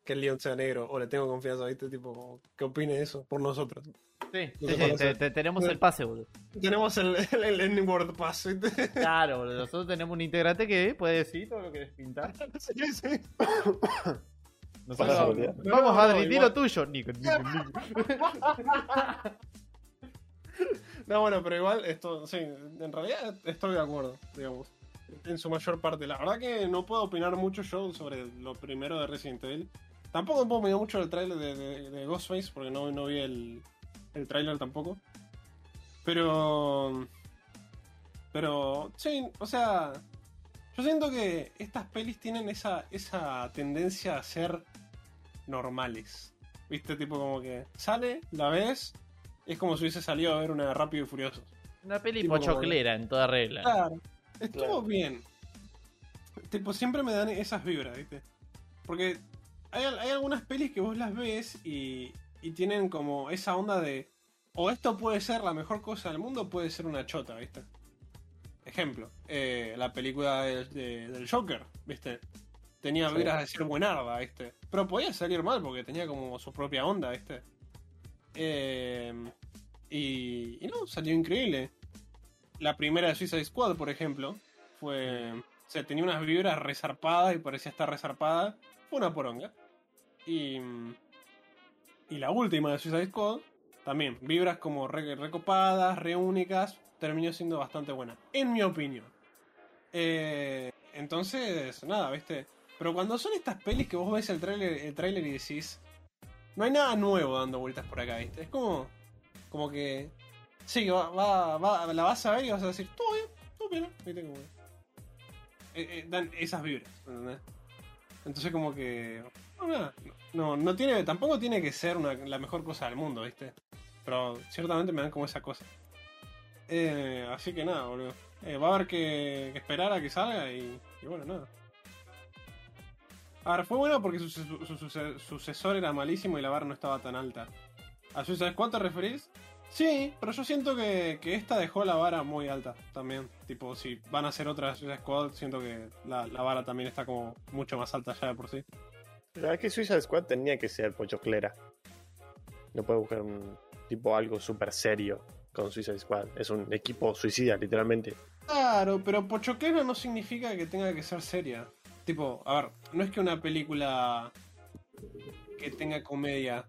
que el Leon sea negro, o le tengo confianza, ¿viste? Tipo, que opine eso por nosotros. Sí, No sí, se puede sí, te- hacer. te- tenemos el pase, boludo. Tenemos el, el, el N-Word Pass, ¿viste? Claro, boludo. Nosotros tenemos un integrante que puede decir todo lo que les pinta. Sí, sí. Nosotros-. No, Vamos, no, Adri, di lo tuyo. Nico, Nico, Nico. No, bueno, pero igual, esto, sí, en realidad estoy de acuerdo, digamos, en su mayor parte. La verdad que no puedo opinar mucho yo sobre lo primero de Resident Evil. Tampoco puedo opinar mucho del tráiler de, de- de Ghostface, porque no, no vi el, el tráiler tampoco. Pero... Pero, sí, o sea, yo siento que estas pelis tienen esa, esa tendencia a ser normales. ¿Viste? Tipo como que sale, la ves, es como si hubiese salido a ver una Rápido y Furioso. Una peli Tipo como- pochoclera en toda regla. Claro, estuvo Claro. bien. Tipo, siempre me dan esas vibras, ¿viste? Porque hay, hay algunas pelis que vos las ves y, y tienen como esa onda de. O esto puede ser la mejor cosa del mundo, o puede ser una chota, ¿viste? Ejemplo, eh, la película de- de- del Joker, ¿viste? Tenía Sí. vibras de ser buenarda, ¿viste? Pero podía salir mal porque tenía como su propia onda, ¿viste? Eh, y, y no, salió increíble. La primera de Suicide Squad, por ejemplo, fue. O sea, tenía unas vibras resarpadas y parecía estar resarpada. Fue una poronga. Y. Y la última de Suicide Squad, también, vibras como re- recopadas, re únicas, terminó siendo bastante buena. En mi opinión. Eh, entonces, nada, ¿viste? Pero cuando son estas pelis que vos ves el tráiler el tráiler y decís. No hay nada nuevo dando vueltas por acá, ¿viste? Es como. Como que. Sí, va, va, va- la vas a ver y vas a decir, todo bien, todo bien, ¿viste? Como eh, eh, dan esas vibras, ¿entendés? Entonces como que... No, no, no tiene, tampoco tiene que ser una- la mejor cosa del mundo, ¿viste? Pero ciertamente me dan como esa cosa. Eh, así que nada, boludo. Eh, va a haber que, que esperar a que salga y, y bueno, nada. A ver, fue bueno porque su- sucesor era malísimo y la barra no estaba tan alta. ¿A Suicide Squad te referís? Sí, pero yo siento que, que esta dejó la vara muy alta también. Tipo, si van a hacer otra Suicide Squad, siento que la, la vara también está como mucho más alta ya de por sí. La verdad que Suicide Squad tenía que ser pochoclera. No puede buscar un tipo algo súper serio con Suicide Squad. Es un equipo suicida, literalmente. Claro, pero pochoclera no significa que tenga que ser seria. Tipo, a ver, no es que una película que tenga comedia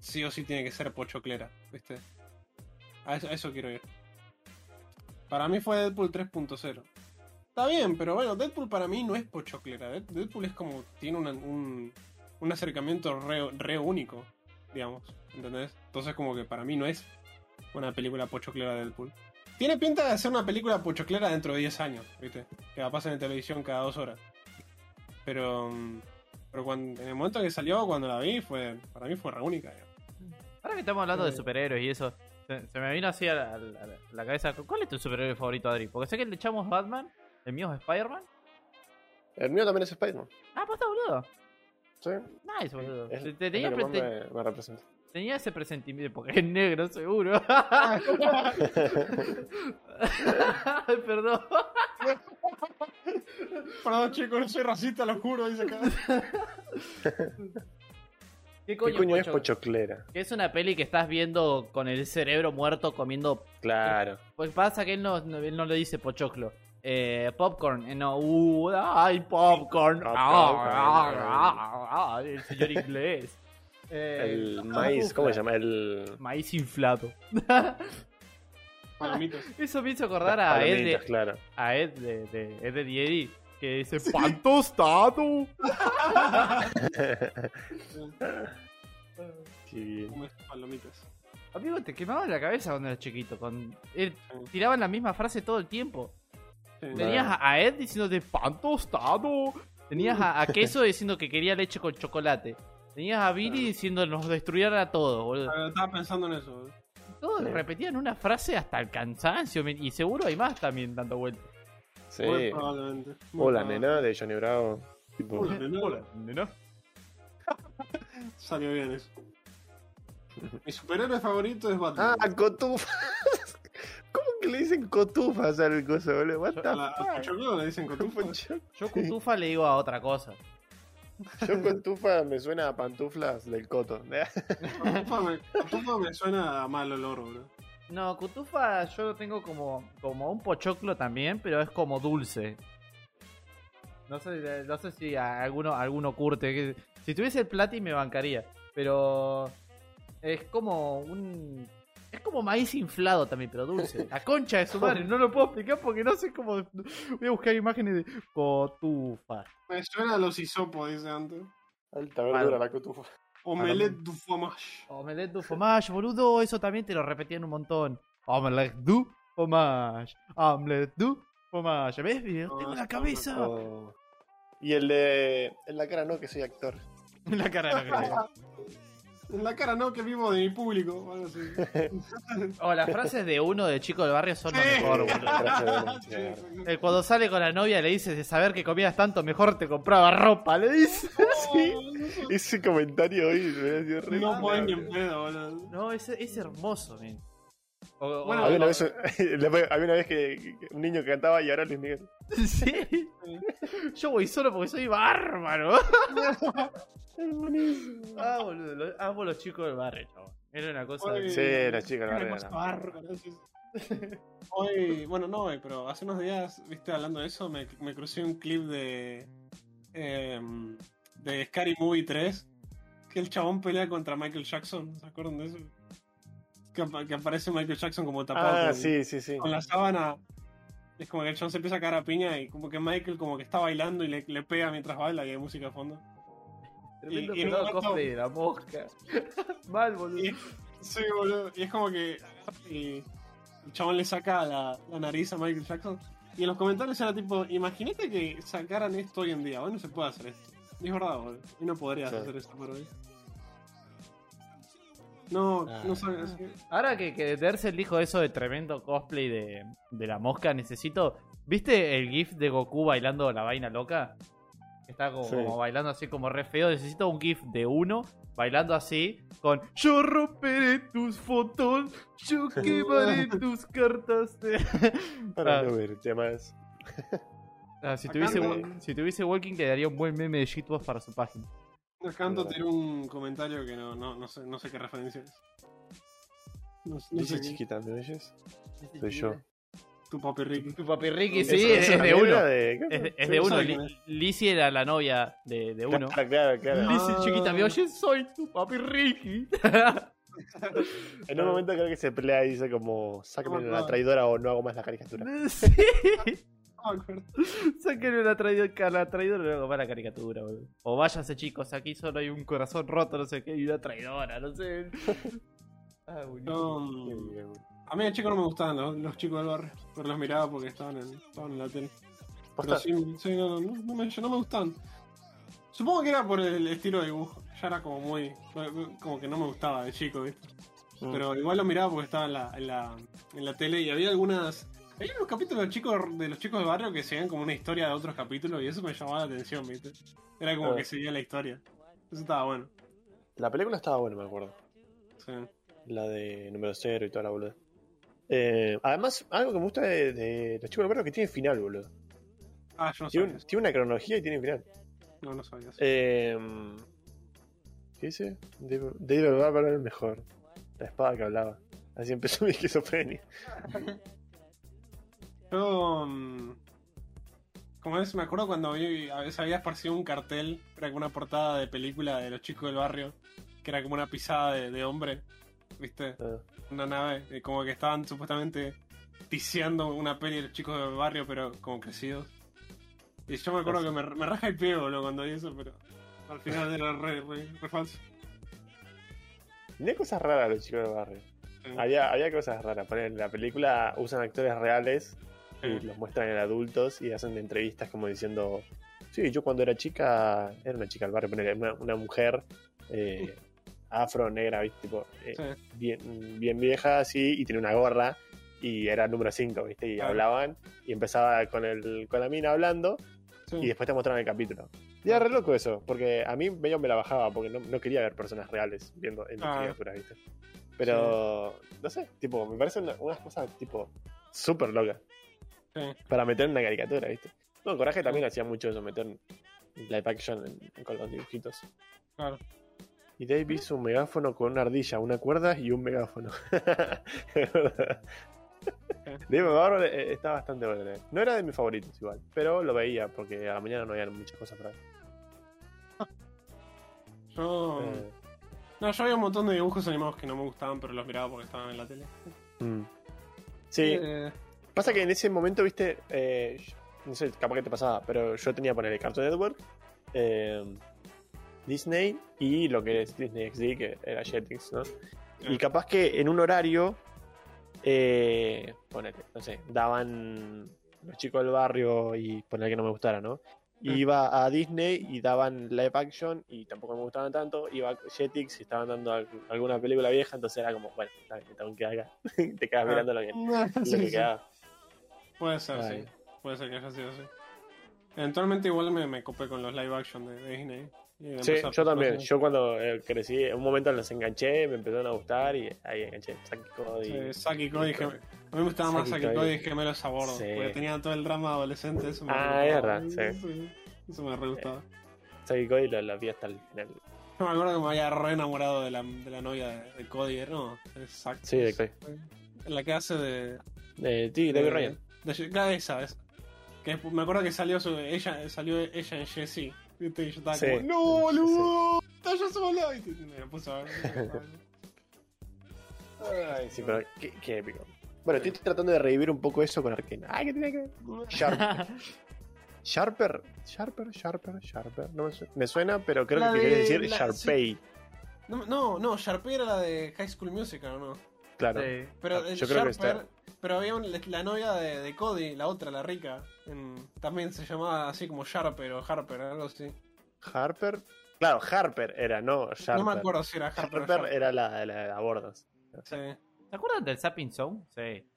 sí o sí tiene que ser pochoclera, ¿viste? A eso, a eso quiero ir. Para mí fue Deadpool 3.0. Está bien, pero bueno, Deadpool para mí no es pochoclera. Dead- Deadpool es como, tiene una- un, un acercamiento re, re único, digamos, ¿entendés? Entonces como que para mí no es una película pochoclera de Deadpool. Tiene pinta de ser una película pochoclera dentro de 10 años, ¿viste? Que la pasen en televisión cada dos horas. Pero, mm, pero cuando, en el momento que salió, cuando la vi, fue para mí fue re única. digamos. Ahora que estamos hablando de Sí. superhéroes y eso, se, se me vino así a la, a la- a la cabeza. ¿Cuál es tu superhéroe favorito, Adri? Porque sé que el de echamos es Batman, el mío es Spider-Man. El mío también es Spider-Man. Ah, pues está boludo. Sí. Nice, boludo. Es, Te- es te- tenía, lo que pre- más te- me, me representa. tenía ese presentimiento, porque es negro, seguro. Ay, perdón. Perdón, chicos, no soy racista, lo juro, dice acá. ¿Qué ¿Qué coño, es Pocho? pochoclera? Que es una peli que estás viendo con el cerebro muerto comiendo. Claro. Pues pasa que él no, no- él no le dice pochoclo. Eh, popcorn, eh, no, uh, ay, popcorn. Ah, Ah, popcorn. ah, ah, ah, el señor inglés. Eh, El maíz, ¿cómo se llama? El. Maíz inflado. Palomitas. Eso me hizo acordar las a Ed, de, claro. a Ed de, de Ed de Eddie, que dice pan tostado. Qué bien. Como estas palomitas. Amigo, te quemaba la cabeza cuando eras chiquito. Con... él- tiraban la misma frase todo el tiempo. Sí. Tenías a Ed diciéndote pan tostado. Tenías a, a Queso diciendo que quería leche con chocolate. Tenías a Billy diciendo nos destruyeran a todos, boludo. Estaba pensando en eso. boludo. Todos Sí. repetían una frase hasta el cansancio. Y seguro hay más también dando vueltas. Sí. Muy probablemente. Muy Hola, probable. nena, de Johnny Bravo. Tipo, Hola, nena. nena. Salió bien eso. Mi superhéroe favorito es Batman. Ah, cotufa. ¿Cómo que le dicen cotufas al coso, boludo? What the la, fuck? Pochoclo le dicen cotufa. Yo, Yo cutufa le digo a otra cosa. yo cotufa me suena a pantuflas del coto. Cotufa me, cotufa me suena a mal olor, bro. No, cutufa yo lo tengo como, como un pochoclo también, pero es como dulce. No sé, no sé si a alguno, alguno curte. Si tuviese el Plati me bancaría. Pero es como un. Es como maíz inflado también, pero dulce. La concha de su madre. No lo puedo explicar porque no sé cómo. Voy a buscar imágenes de cotufa. Me suena a los hisopos, dice antes. Alta verdura la cotufa. Omelette du fromage. Omelette du fromage, boludo. Eso también te lo repetían un montón. Omelette du fromage. Omelette du fromage. ¿Ves? No, Tengo eso la cabeza. Y el de. En la cara no, que soy actor. La cara de la cara. En la cara no, que vivo de mi público. o algo así. O las frases de uno de chico del barrio son lo Sí. mejor, boludo. Sí, chica. Eh, Cuando sale con la novia le dice de saber que comías tanto, mejor te compraba ropa, le dice. Sí. Ese comentario hoy me hubiera sido re No pueden ni en pedo, boludo. No, es, es hermoso, men. O- o- Bueno, Había una vez, había una vez que, que un niño cantaba y ahora Luis Miguel. Sí. Yo voy solo porque soy bárbaro. Ah, boludo, lo- amo los chicos del barrio, chabón. Era una cosa. Oye, Sí, verdad. cosa bárbara, sí. Hoy, bueno, no hoy, pero hace unos días, viste, hablando de eso, me, me crucé un clip de. em, de Scary Movie 3. Que el chabón pelea contra Michael Jackson. ¿Se acuerdan de eso? Que, apa- que aparece Michael Jackson como tapado Ah, con, sí, sí, sí. con la sábana. Es como que el chabón se empieza a caer a piña y como que Michael como que está bailando y le, le pega mientras baila y hay música de fondo. Tremendo y- y momento- de la mosca. Mal, boludo. Y, sí, boludo. Y es como que. Y el chabón le saca la, la nariz a Michael Jackson. Y en los comentarios era tipo: Imagínate que sacaran esto hoy en día. Hoy no se puede hacer esto. Y es verdad, boludo. Y no podrías Sí. hacer eso por hoy. No, Ah. no sabes. Ahora que, que Dersel dijo eso de tremendo cosplay de, de la mosca, necesito. ¿Viste el GIF de Goku bailando la vaina loca? Que Está como, Sí. como bailando así como re feo. Necesito un GIF de uno bailando así con Yo romperé tus fotos, yo quemaré tus cartas. de-". Para Ah. no verte más. Ah, si, Acá tuviese, no- si tuviese Walking le daría un buen meme de shitpost para su página. Canto tiene un comentario que no, no, no, sé, no sé qué referencia es. No, no Dice sé qué- chiquita, ¿me oyes? Soy yo. Tu papi Ricky. Tu papi Ricky, sí, es, de uno. de- Es de, es de uno. Lizzie era la novia de, de uno. Claro, claro, claro. Lizzie, Ah. chiquita, ¿me oyes? Soy tu papi Ricky. En un momento creo que se pelea y dice como, No, la no. traidora o no hago más la caricatura. sí. No me acuerdo. Sáquenle la traidora, la traidora y luego para la caricatura, boludo. O váyanse, chicos, aquí solo hay un corazón roto, no sé qué, y una traidora, no sé. Ah, buenísimo. No, a mí de chico no me gustaban los, los chicos del barrio, pero los miraba porque estaban en, estaban en la tele. Pero sí, sí, no, no, no, me, no me gustan. Supongo que era por el estilo de dibujo. Ya era como muy. como que no me gustaba de chico, ¿viste? mm, Pero igual lo miraba porque estaba en la, en la, en la tele y había algunas. Había unos capítulos de, los chicos, de los chicos del barrio que seguían como una historia de otros capítulos y eso me llamaba la atención, ¿viste? Era como Ah. que seguía la historia. Eso estaba bueno. La película estaba buena, me acuerdo. Sí. La de número cero y toda la boluda. Eh, además, algo que me gusta de, de los chicos del barrio es que tiene final, boludo. Ah, yo no Tiene, un- tiene una cronología y tiene final. No, no sabía eso. Eh, ¿Qué dice? David David Barber era el mejor. La espada que hablaba. Así empezó mi esquizofrenia. Yo. mm, Como es, me acuerdo cuando vi, a veces había esparcido un cartel, era como una portada de película de los chicos del barrio, que era como una pisada de, de hombre, ¿viste? Ah, Una nave, y como que estaban supuestamente ticiando una peli de los chicos del barrio, pero como crecidos. Y yo me acuerdo que me, me raja el pie, boludo, cuando vi eso, pero al final era re, re, re falso. Tenía cosas raras los chicos del barrio. Sí. Había, había cosas raras. Por ejemplo, en la película usan actores reales y los muestran en adultos y hacen entrevistas como diciendo: Sí, yo cuando era chica, era una chica del barrio, ponele, una, una mujer eh, afro, negra, ¿viste? Tipo, eh, Sí. bien, bien vieja así y tenía una gorra y era el número 5, ¿viste? Y Claro. hablaban y empezaba con, el, con la mina hablando Sí. y después te mostraban el capítulo. Y era re loco eso, porque a mí medio me la bajaba porque no, no quería ver personas reales viendo en Ah. criaturas, ¿viste? Pero, no sé, tipo, me parecen una- unas cosas tipo súper locas Sí. para meter en una caricatura, ¿viste? No, Coraje también hacía mucho eso, meter live action en- con los dibujitos. Claro. Y Dave hizo un megáfono con una ardilla, una cuerda y un megáfono. Es verdad. Dave Barber eh, está bastante bueno. eh. No era de mis favoritos igual, pero lo veía porque a la mañana no había muchas cosas para ver. Yo. Eh, No, yo había un montón de dibujos animados que no me gustaban, pero los miraba porque estaban en la tele. mm. Sí, Eh, pasa que en ese momento, viste, eh, no sé, capaz que te pasaba, pero yo tenía poner el Cartoon Network, eh, Disney y lo que es Disney XD, que era Jetix, ¿no? Y capaz que en un horario, eh, ponele, no sé, daban los chicos del barrio y poner que no me gustara, ¿no? Mm. iba a Disney y daban live action y tampoco me gustaban tanto. Iba a Jetix y estaban dando al- alguna película vieja, entonces era como, bueno, está bien, tengo que acá. Te quedas Ah. mirando lo que, lo sí, que sí. quedaba. Puede ser, Ay. sí. Puede ser que haya sido así. Eventualmente igual me, me copé con los live action de, de Disney. Y Sí, yo también. Yo cuando eh, crecí, en un momento los enganché, me empezaron a gustar y ahí enganché. Saki Cody. Sí, Saki Cody Gem- A mí me gustaba más Saki Cody. Cody Gemelos a bordo. Sí. Porque tenía todo el drama adolescente. Eso me Ah, es verdad, sí. Eso me re gustaba. Saki Cody lo, lo vi hasta el final. Yo me acuerdo que me había re enamorado de la, de la novia de, de Cody. No, exacto. Sí, de Cody. La que hace de. Eh, sí, David de- Ryan. De- claro, esa, esa. Que me acuerdo que salió su, ella, salió ella en Jessie. ¿viste? Y yo estaba Sí. como, ¡No, boludo! ¡Está yo sola! Y me puse a ver. Ay, sí, pero qué, qué épico. Bueno, estoy tratando de revivir un poco eso con Arkane. Ay, ¿qué tiene que ver? Sharp- Sharper, Sharper, Sharper, Sharper. No me, su- me suena, pero creo La que de- querés decir la- Sharpay. No, no, no, Sharpay era la de High School Musical, ¿no? Claro. Sí. Pero Ah, el yo creo que Sharper, está. pero había un- la novia de, de Cody, la otra, la rica, en- también se llamaba así como Sharper o Harper, algo así. Harper. Claro, Harper era, no Sharper. No me acuerdo si era Harper o Harper Sharper. era la, la de abordos. Sí. ¿Se acuerdan del Zapping Zone? Sí.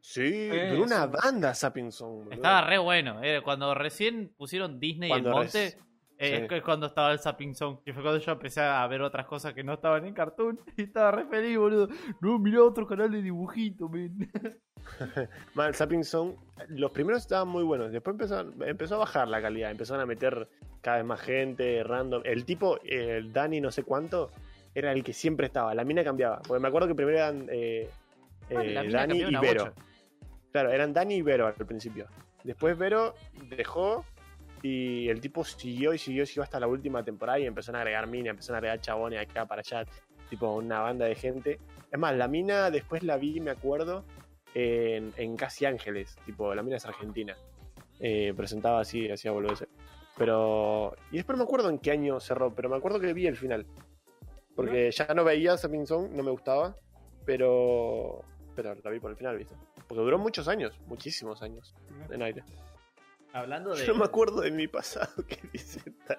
Sí, duró una sí. banda Sapping Song. boludo. Estaba re bueno. eh, Cuando recién pusieron Disney Cuando el monte, res- eh, sí. es cuando estaba el Zapping Zone. Que fue cuando yo empecé a ver otras cosas que no estaban en cartoon. Y estaba re feliz, boludo. No, mirá otro canal de dibujito, men. Mal, Sapping Song, los primeros estaban muy buenos. Después empezó, empezó a bajar la calidad. Empezaron a meter cada vez más gente, random. El tipo, el Dani, no sé cuánto, era el que siempre estaba. La mina cambiaba. Porque me acuerdo que primero eran eh, Ah, eh, Dani y Vero. bocha. Claro, eran Dani y Vero al principio. Después Vero dejó y el tipo siguió y siguió, siguió hasta la última temporada y empezaron a agregar mina, empezaron a agregar chabones acá para allá, tipo una banda de gente. Es más, la mina después la vi, me acuerdo, en, en Casi Ángeles, tipo, la mina es argentina. Eh, presentaba así, hacía boludeces. Pero. Y después no me acuerdo en qué año cerró, pero me acuerdo que vi el final. Porque ya no veía Sapping Song, no me gustaba, pero. Pero la vi por el final, ¿viste? Porque duró muchos años, muchísimos años en aire. Hablando de. Yo no me acuerdo de mi pasado que dice tal.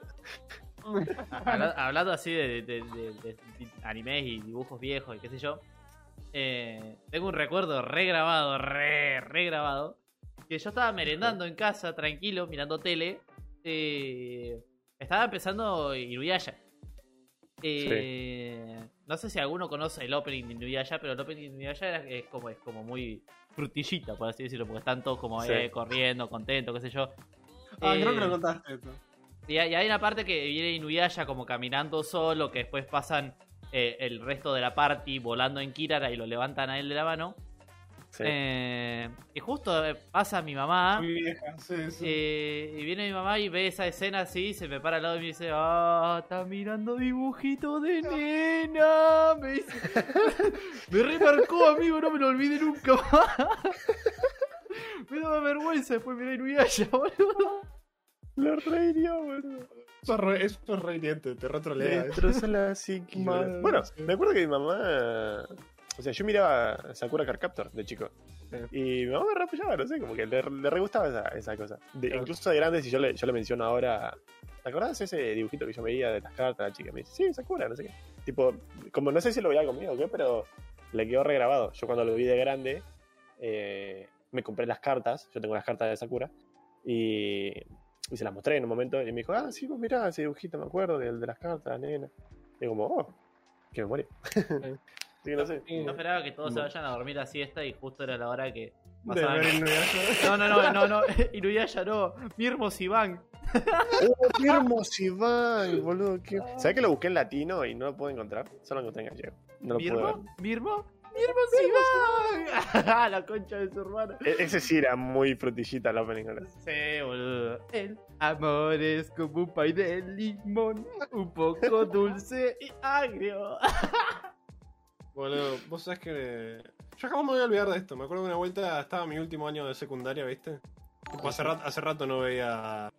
Hablando así de, de- de- de- de animes y dibujos viejos y qué sé yo, eh, tengo un recuerdo regrabado, re, regrabado, que yo estaba merendando en casa, tranquilo, mirando tele, eh, estaba empezando Inuyasha. Eh, No sé si alguno conoce el opening de Inuyasha, pero el opening de Inuyasha era- es, como, es como muy frutillita, por así decirlo, porque están todos como Sí. eh, corriendo, contentos, qué sé yo. Ah, creo Eh, que lo contaste esto. y hay, y hay una parte que viene Inuyasha como caminando solo, que después pasan eh, el resto de la party volando en Kirara y lo levantan a él de la mano. Sí. Eh, y justo eh, pasa mi mamá. Muy vieja, sí, sí. eh, y viene mi mamá y ve esa escena así, se me para al lado y me dice, ah, está mirando dibujito de nena. Me dice, me remarcó, amigo, no me lo olvide nunca más. me daba vergüenza después mirar Inuyasha, boludo. Lo reiría, boludo. Eso es re, eso es re hiriente, te retrolea. La. Bueno, me acuerdo que mi mamá. O sea, yo miraba Sakura Card Captor de chico. Y mi mamá me re apoyaba, no sé, como que le, le re gustaba esa, esa cosa. De- Claro. Incluso de grande, si yo le, yo le menciono ahora. ¿Te acordás de ese dibujito que yo veía de las cartas? La chica me dice, sí, Sakura, no sé qué. Tipo, como no sé si lo veía conmigo o qué, pero le quedó regrabado. Yo cuando lo vi de grande, eh, me compré las cartas. Yo tengo las cartas de Sakura. Y, y se las mostré en un momento. Y me dijo, ah, sí, pues mirá, ese dibujito, me acuerdo, del de las cartas, nena. Y como, oh, qué memoria. Así no sé. Sí. Yo esperaba que todos se vayan a dormir a siesta y justo era la hora que pasaban. No, no, no, no, no, Inuyasha no, Mirmos Iván. ¡Oh, hermoso Iván, boludo! Qué... ¿Sabés que lo busqué en latino y no lo puedo encontrar? Solo lo encontré en gallego. No lo pude ver. ¿Mirmo? ¿Mirmo? ¡Mi hermano Iván! la concha de su hermana. E- ese sí era muy frutillita la película. Sí, boludo. El amor es como un pay de limón, un poco dulce y agrio. Boludo, vos sabés que. Yo jamás me voy a olvidar de esto. Me acuerdo que una vuelta estaba mi último año de secundaria, ¿viste? Tipo, hace, rato, hace rato no veía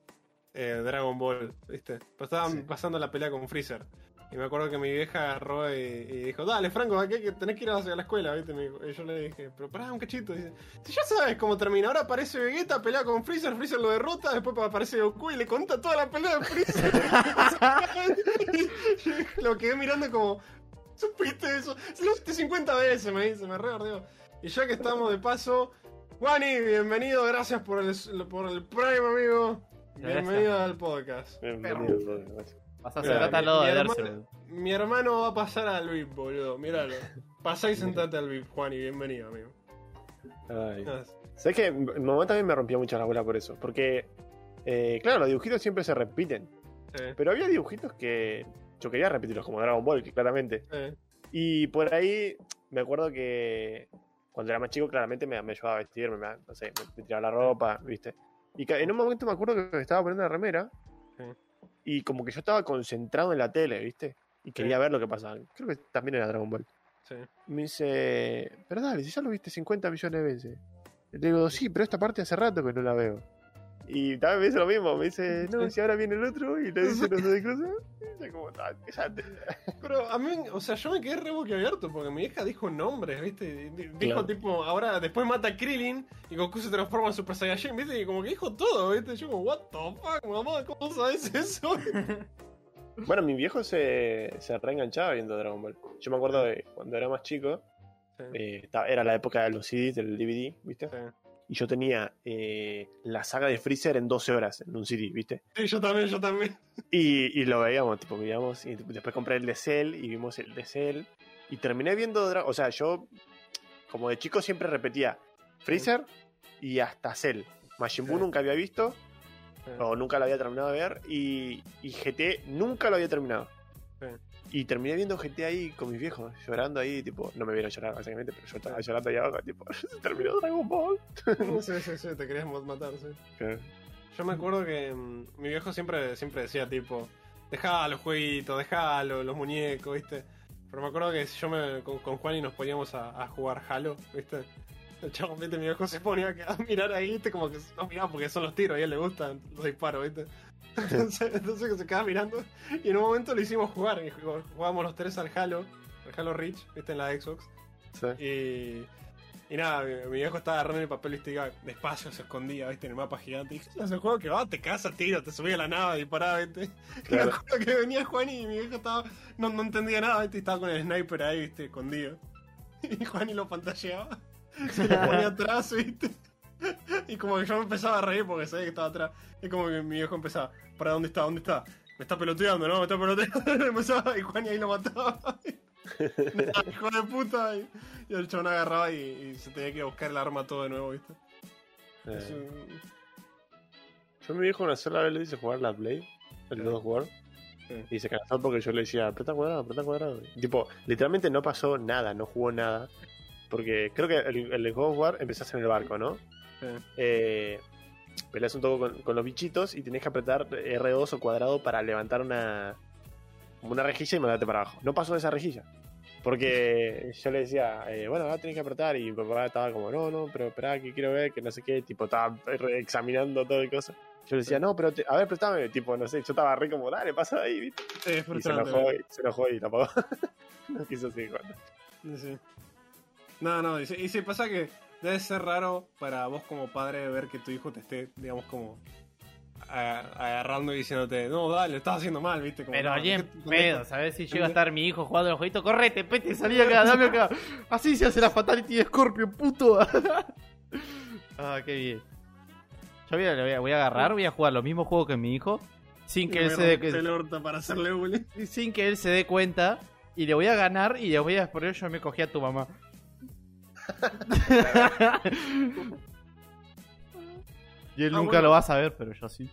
eh, Dragon Ball, ¿viste? Pero estaban Sí. pasando la pelea con Freezer. Y me acuerdo que mi vieja agarró y, y dijo: Dale, Franco, aquí que tenés que ir a la escuela, ¿viste? Y yo le dije: Pero pará un cachito. Dice: Si ya sabes cómo termina, ahora aparece Vegeta, pelea con Freezer, Freezer lo derrota, después aparece Goku y le cuenta toda la pelea de Freezer. Lo quedé mirando como. ¿Supiste eso? Se lo viste 50 veces, me dice, me re ardeó. Y ya que estamos de paso, Juani, bienvenido, gracias por el, por el Prime, amigo. Gracias. Bienvenido al podcast. Bienvenido, gracias. Vas a hacer mi- lo mi de hermano- dárselo. Mi hermano va a pasar al VIP, boludo, míralo. Pasá y sentate al VIP, Juani, bienvenido, amigo. Ay. ¿Sabes que Mi mamá también me rompía mucho la bola por eso. Porque, eh, claro, los dibujitos siempre se repiten. sí, Pero había dibujitos que yo quería repetirlos, como Dragon Ball, claramente. sí. Y por ahí me acuerdo que cuando era más chico, claramente me, me ayudaba a vestirme, me, no sé, me, me tiraba la ropa, ¿viste? Y en un momento me acuerdo que estaba poniendo la remera Sí. y como que yo estaba concentrado en la tele, ¿viste? Y quería Sí. ver lo que pasaba. Creo que también era Dragon Ball. sí. Me dice, pero dale, si ya lo viste 50 millones de veces. Le digo, sí, pero esta parte hace rato que no la veo. Y también me dice lo mismo, me dice, no, si ahora viene el otro y le dice no sé cosas. Y yo como, "Ah, cállate". Pero a mí, o sea, yo me quedé re boquiabierto porque mi hija dijo nombres, ¿viste? Di- Dijo Claro. tipo, ahora después mata a Krillin y Goku se transforma en Super Saiyajin, ¿viste? Y como que dijo todo, ¿viste? Yo como, what the fuck, mamá, ¿cómo sabes eso? Bueno, mi viejo se, se reenganchaba viendo Dragon Ball. Yo me acuerdo de cuando era más chico, Sí, eh, era la época de los CDs, del DVD, ¿viste? sí. Y yo tenía eh, la saga de Freezer en 12 horas en un CD, ¿viste? Sí, yo también, yo también. Y, y lo veíamos, tipo, veíamos, y después compré el de Cell y vimos el de Cell. Y terminé viendo, o sea, yo, como de chico, siempre repetía Freezer y hasta Cell. Majin Buu Sí. nunca había visto, Sí. o nunca lo había terminado de ver, y, y GT nunca lo había terminado. Sí. Y terminé viendo GT ahí con mis viejos, llorando ahí, tipo, no me vieron llorar básicamente, pero yo estaba llorando ahí abajo, tipo, terminó Dragon Ball. Sí, sí, sí, te querías matar, sí. Yo me acuerdo que mm, mi viejo siempre, siempre decía tipo, dejá los jueguitos, dejá lo- los muñecos, ¿viste? Pero me acuerdo que yo me, con, con Juan y nos poníamos a, a jugar Halo, ¿viste? El chavo, ¿viste? Mi viejo se ponía a mirar ahí, ¿viste? Como que no miraba porque son los tiros y a él le gustan los disparos, ¿viste? Entonces, entonces se quedaba mirando y en un momento lo hicimos jugar y jugábamos los tres al Halo, al Halo Reach, ¿viste? En la Xbox. sí. Y, y nada, mi, mi viejo estaba agarrando el papel, viste, iba despacio, se escondía, viste, en el mapa gigante. Y dije, es el juego que va, te caza, tiro, te subí a la nave, disparaba, viste. Y Claro. me acuerdo que venía Juan y mi viejo estaba, no, no entendía nada, viste, y estaba con el sniper ahí, viste, escondido. Y Juan y lo pantalleaba, se le ponía atrás, viste. Y como que yo me empezaba a reír porque sabía que estaba atrás. Y como que mi viejo empezaba, ¿para dónde está? ¿Dónde está? Me está peloteando, ¿no? Me está peloteando. Y empezaba, y Juan y ahí lo mataba. Hijo de puta. Y, y el chabón agarraba y, y se tenía que buscar el arma todo de nuevo, ¿viste? Eh, Es un- Yo a mi viejo una sola vez le hice jugar la Play, el. God of War. Y se cansó porque yo le decía, apreta cuadrado, apreta cuadrado. Y, tipo, literalmente no pasó nada, no jugó nada. Porque creo que el, el of War empezás en el barco, ¿no? Sí. Eh, peleas un poco con, con los bichitos y tenés que apretar R2 o cuadrado para levantar una, una rejilla y mandarte para abajo. No pasó de esa rejilla. Porque yo le decía, eh, bueno, ahora tenés que apretar. Y mi papá estaba como, no, no, pero esperá, que quiero ver, que no sé qué. Tipo, estaba examinando todo y cosas. Yo le decía, no, pero te- a ver, préstame. Tipo, no sé, yo estaba re como, dale, pasa ahí, ¿viste? Sí, es Y se enojó, y, se enojó y lo apagó. no quiso seguir jugando. Sí. No, no, y sí, y sí, pasa que debe ser raro para vos como padre ver que tu hijo te esté, digamos, como agarrando y diciéndote, no, dale, lo estás haciendo mal, ¿viste? Como, Pero allí en ¿con qué- pedo, ¿sabes? Si llega a estar mi hijo jugando al jueguito, correte, pete, salí acá, dame acá. Así se hace la Fatality de Scorpion, puto. ah, qué bien. Yo voy a, voy a- voy a agarrar, voy a jugar los mismos juegos que mi hijo, sin que él se dé orto para hacerle sin que él se dé cuenta y le voy a ganar y le voy a poner yo me cogí a tu mamá. Y él Ah, nunca bueno. lo va a saber, pero yo sí.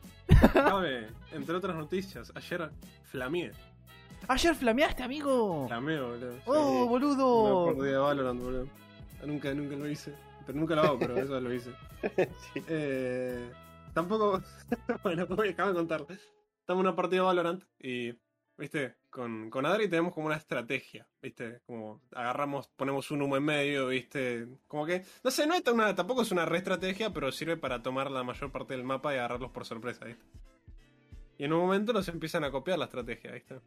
Cabe, entre otras noticias, ayer flameé. Ayer flameaste, amigo. Flameo, boludo. Oh, Una boludo. partida de Valorant, boludo. Nunca, nunca lo hice. Pero nunca lo hago, pero eso lo hice. Sí. Eh, tampoco. bueno, voy a acabar de contar. Estamos en una partida de Valorant y. ¿Viste? Con, con Adri tenemos como una estrategia, ¿viste? Como agarramos, ponemos un humo en medio, ¿viste? Como que. No sé, no es una, tampoco es una re estrategia, pero sirve para tomar la mayor parte del mapa y agarrarlos por sorpresa, ¿viste? Y en un momento nos empiezan a copiar la estrategia, ¿viste?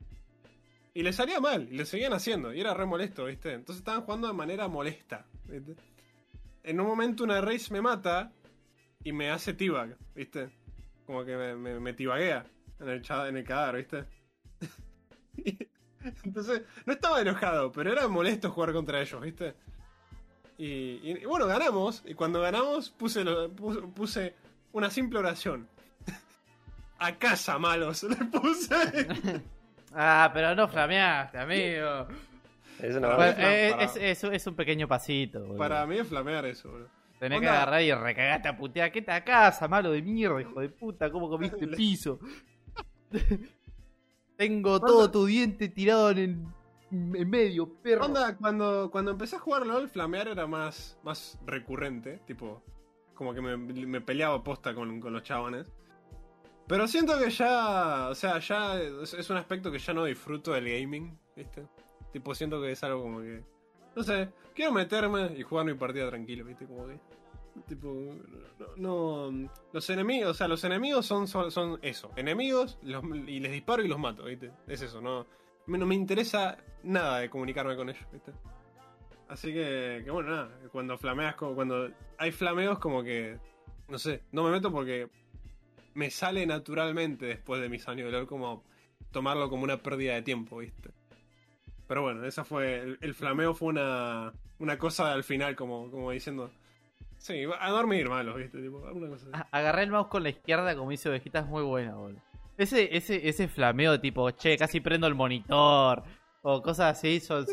Y les salía mal, y le seguían haciendo, y era re molesto, ¿viste? Entonces estaban jugando de manera molesta, ¿viste? En un momento una race me mata y me hace tibag, ¿viste? Como que me, me, me tibaguea en el, en el cadáver, ¿viste? Entonces, no estaba enojado, pero era molesto jugar contra ellos, ¿viste? Y, y- y bueno, ganamos, y cuando ganamos puse, lo- puse, puse una simple oración. A casa, malos, le puse. Ah, pero no flameaste, amigo. Es una Bueno, eh, es, es- es un pequeño pasito, boludo. Para mí es flamear eso, bro. Tenés que agarrar y recagaste a putear. ¿Qué te casa, malo de mierda, hijo de puta? ¿Cómo comiste el piso? Tengo todo tu diente tirado en, el- en medio, perro. Onda, cuando, cuando empecé a jugar LOL, flamear era más, más recurrente. Tipo, como que me, me peleaba posta con, con los chabones. Pero siento que ya, o sea, ya es, un aspecto que ya no disfruto del gaming, ¿viste? Tipo, siento que es algo como que, no sé, quiero meterme y jugar mi partida tranquilo, ¿viste? Como que, tipo, no, no- los enemigos, o sea, los enemigos son, son, eso, enemigos y les disparo y los mato, ¿viste? Es eso, no, no me interesa nada de comunicarme con ellos, ¿viste? Así que, bueno, nada, cuando flameas, cuando hay flameos como que, no sé, no me meto porque me sale naturalmente después de mis años de LOL como tomarlo como una pérdida de tiempo, ¿viste? Pero bueno, esa fue, el, el flameo fue una, una cosa al final como, como diciendo, sí, a dormir malos, ¿viste? Tipo, alguna cosa así. Agarré el mouse con la izquierda, como dice Ovejita, es muy buena, boludo. Ese, ese, ese flameo de tipo, che, casi prendo el monitor. O cosas así, son-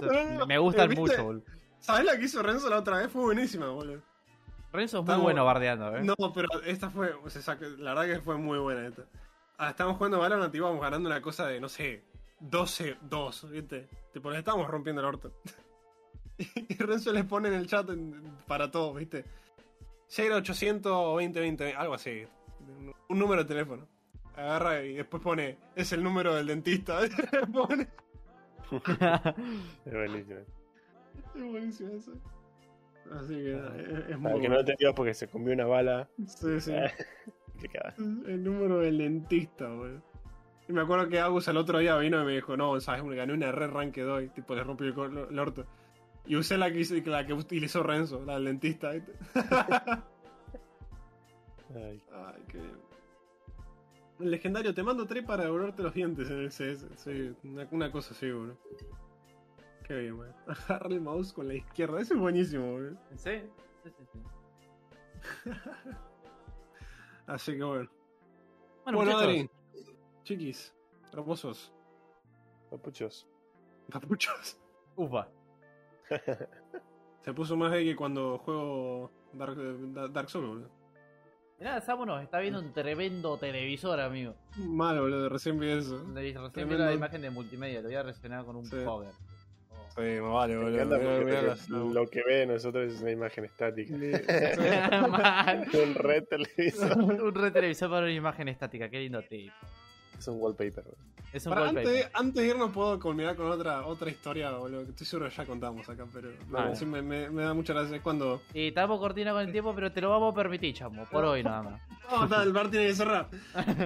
me gustan ¿viste? mucho, boludo. ¿Sabes la que hizo Renzo la otra vez? Fue buenísima, boludo. Renzo es muy Estamos- bueno bardeando, eh. No, pero esta fue, o sea, saca- la verdad que fue muy buena esta. Ah, estábamos jugando Valorant y íbamos ganando una cosa de, no sé, 12-2, ¿viste? Tipo, le estábamos rompiendo el orto. y Renzo les pone en el chat para todos, ¿viste? 0800 2020, algo así. Un, número de teléfono. Agarra y después pone, es el número del dentista. pone, Es buenísimo. es buenísimo eso. Así que nada, es, es muy que no bueno. lo entendió porque se comió una bala. Sí, sí. Que queda. El número del dentista, boludo. Y me acuerdo que Agus el otro día vino y me dijo, no, sabes, me gané una re rank hoy, tipo le rompí el, el orto. Y usé la que, hice- la que utilizó Renzo, la del dentista. Ay, Ay, qué bien. El legendario, te mando tres para devolverte los dientes en el CS. Sí, una, una cosa así, boludo. Qué bien, weón. Agarra el mouse con la izquierda. Eso es buenísimo, boludo. ¿Sí? Sí, sí, sí. Así que bueno. Bueno, Adri. Chiquis. Hermosos. papuchos. Papuchos. ufa. Se puso más gay que cuando juego Dark, Da- Dark Souls, boludo. Mirá, Samu nos está viendo un tremendo televisor, amigo. Mal, boludo, recién vi eso. Recién vi Tremendo. la imagen de multimedia, lo voy a reaccionar con un Sí. cover. Sí, me vale, Me boludo. encanta Mirá- porque mirá lo- las- lo que ve de nosotros es una imagen estática. Un red televisor. un re televisor para una imagen estática, qué lindo tip. Es un wallpaper. bro. Es un Para, wallpaper. antes, antes de irnos puedo culminar con otra otra historia, boludo, que estoy seguro que ya contamos acá, pero Ah. sí me, me- me da mucha gracia. Es cuando... Y estamos cortina con el tiempo, pero te lo vamos a permitir, chamo, por hoy nada más. No, está, el bar tiene que cerrar.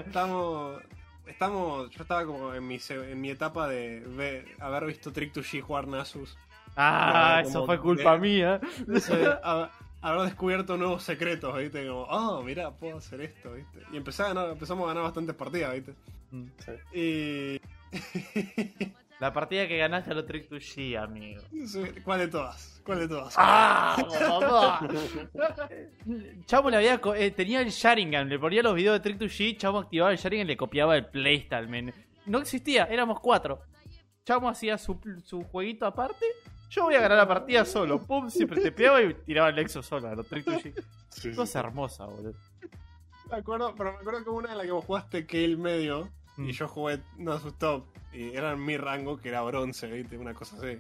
Estamos... Estamos... Yo estaba como en mi, se- en mi etapa de ver- haber visto Trick to G jugar Nasus. Ah, eso fue culpa mía. De haber descubierto nuevos secretos, ¿viste? Como, oh, mirá, puedo hacer esto, ¿viste? Y empecé a ganar, empezamos a ganar bastantes partidas, ¿viste? Sí. Y... La partida que ganaste a los Trick to G, amigo. ¿Cuál de todas? ¿Cuál de todas? ¡Ah! Chamo le había eh, tenía el Sharingan, le ponía los videos de Trick to G, Chamo activaba el Sharingan y le copiaba el playstyle, men. No existía, éramos cuatro. Chamo hacía su, su jueguito aparte. Yo voy a ganar la partida solo. Pum, siempre te pegaba y tiraba el Exo solo a los Trick to G. Sí, sí, Cosa sí. hermosa, boludo. Me acuerdo, pero me acuerdo que una en la que vos jugaste que el medio, y yo jugué Nasus Top y era en mi rango que era bronce, ¿viste? Una cosa así.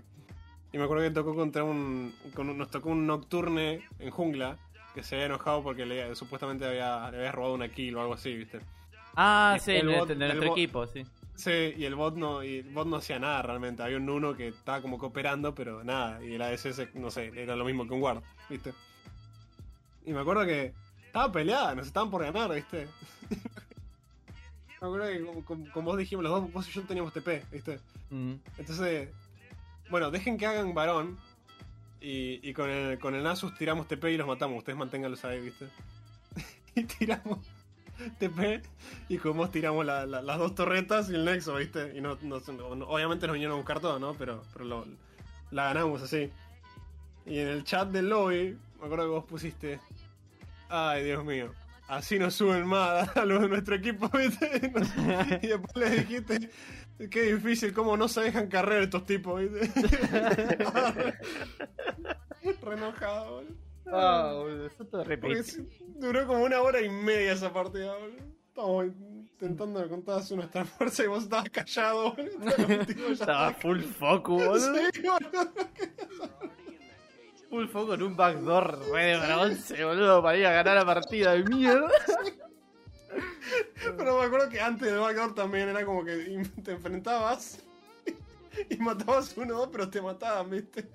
Y me acuerdo que tocó contra un, con nos tocó un Nocturne en jungla que se había enojado porque le, supuestamente había, le había robado una kill o algo así, ¿viste? Ah, Y sí, el de, bot- de el nuestro bot- equipo, sí. Sí, y el bot no, y el bot no hacía nada realmente. Había un uno que estaba como cooperando, pero nada. Y el ADC, se- no sé, era lo mismo que un guard, ¿viste? Y me acuerdo que estaba peleada, nos estaban por ganar, ¿viste? me acuerdo que como vos dijimos, los dos, vos y yo teníamos TP, ¿viste? Mm. Entonces, bueno, dejen que hagan varón. Y, y con, el, con el Nasus tiramos TP y los matamos. Ustedes manténganlos ahí, ¿viste? y tiramos TP y con vos tiramos la- la- las dos torretas y el Nexo, ¿viste? Y no, no- no- obviamente nos vinieron a buscar todo, ¿no? Pero, pero lo- la ganamos así. Y en el chat del lobby, me acuerdo que vos pusiste. Ay, Dios mío. Así no suben más a los de nuestro equipo, ¿viste? Y después le dijiste. Qué difícil, cómo no se dejan carrer estos tipos, ¿viste? Re enojado, boludo. Ah, boludo, eso duró como una hora y media esa partida, boludo. Estábamos intentando con todas nuestra fuerza y vos estabas callado, boludo. Estaba full focus, boludo. Sí, boludo. Full focus en un backdoor re de bronce, boludo, para ir a ganar la partida de mierda. Pero me acuerdo que antes del backdoor también era como que te enfrentabas y matabas uno o dos, pero te mataban, ¿viste?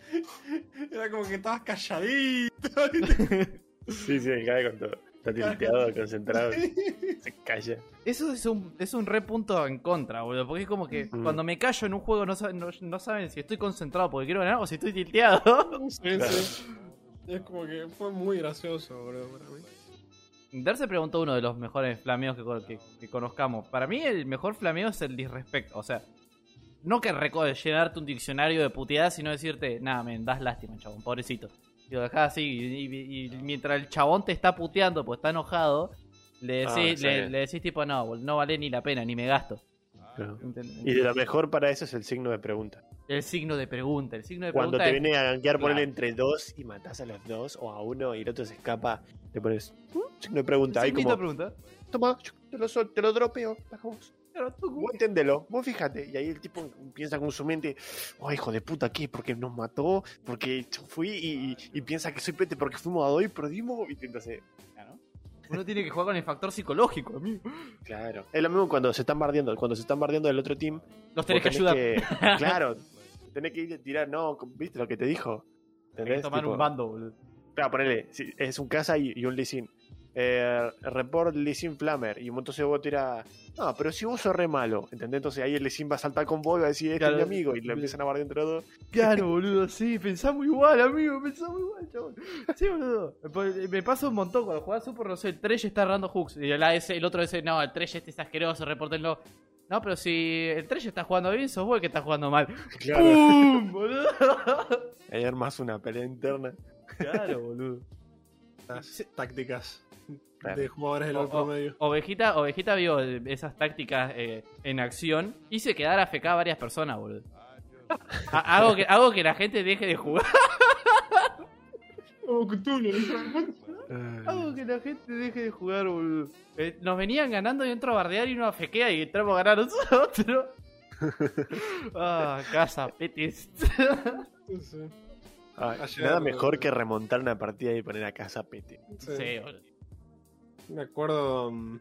Era como que estabas calladito. ¿viste? Sí, sí, me cae con todo. Está tilteado, concentrado, se calla. Eso es un, es un re punto en contra, boludo. Porque es como que Mm. cuando me callo en un juego no, sa- no, no saben si estoy concentrado porque quiero ganar o si estoy tilteado. Sí, sí. Es como que fue muy gracioso, boludo, para mí. Darse preguntó uno de los mejores flameos que, co- que- que conozcamos. Para mí el mejor flameo es el disrespect. O sea, no que llenarte un diccionario de puteadas, sino decirte, nada, me das lástima, chabón, pobrecito. Y lo dejás así, y, y- y mientras el chabón te está puteando, pues está enojado, le Ah, decís, le, le decís tipo, no, no vale ni la pena, ni me gasto. Y de lo mejor para eso es el signo de pregunta. El signo de pregunta, el signo de Cuando pregunta te es- viene a gankear, Claro. ponele entre dos y matás a los dos o a uno y el otro se escapa, le pones "Mm", signo de pregunta. Ahí como, pregunta. toma, te lo, te lo dropeo, bajamos. Claro, tú- Vos entendelo, vos fíjate. Y ahí el tipo piensa con su mente, oh hijo de puta, ¿qué? Porque nos mató, porque yo fui y, y- y piensa que soy pete porque fuimos a dos y perdimos. Y entonces, Claro. Uno tiene que jugar con el factor psicológico, amigo. claro. Es lo mismo cuando se están bardeando, cuando se están bardeando del otro team. Los tenés que ayudar. que- claro, tenés que ir a tirar, no, viste lo que te dijo. Tenés que tomar Tipo, un bando, boludo. Claro, ponele, si es un casa y, y un Lee Eh, report Lee Sin Flamer. Y entonces vos tira. No, pero si vos sos re malo, ¿entendés? Entonces ahí el Lee Sin va a saltar con vos y va a decir, este Claro. es mi amigo. Y lo empiezan a bardear entre los dos. Claro, boludo, sí, pensamos igual, amigo, pensamos igual, chabón. Sí, boludo. Me- pasa un montón cuando jugás Super, no sé, el Tresh está errando hooks. Y el, AS el otro dice, no, el Tresh este es asqueroso, repórtenlo. No, pero si el Tresh está jugando bien, sos vos el que está jugando mal. ¡Pum! Boludo. Ahí armas una pelea interna. Claro, boludo. Las tácticas Claro. de jugadores del O- LoL promedio. Ovejita, Ovejita vio esas tácticas eh, en acción y se quedara AFK a varias personas, boludo. Ha- Hago que, hago que la gente deje de jugar. Como Cthulhu, Hago que la gente deje de jugar, boludo. Eh, nos venían ganando y entro a bardear y uno afequea y entramos a ganar nosotros. ah, casa, petis. Ay, Ayer- nada mejor que remontar una partida y poner a casa pete. sí. sí, boludo. Me acuerdo. mm,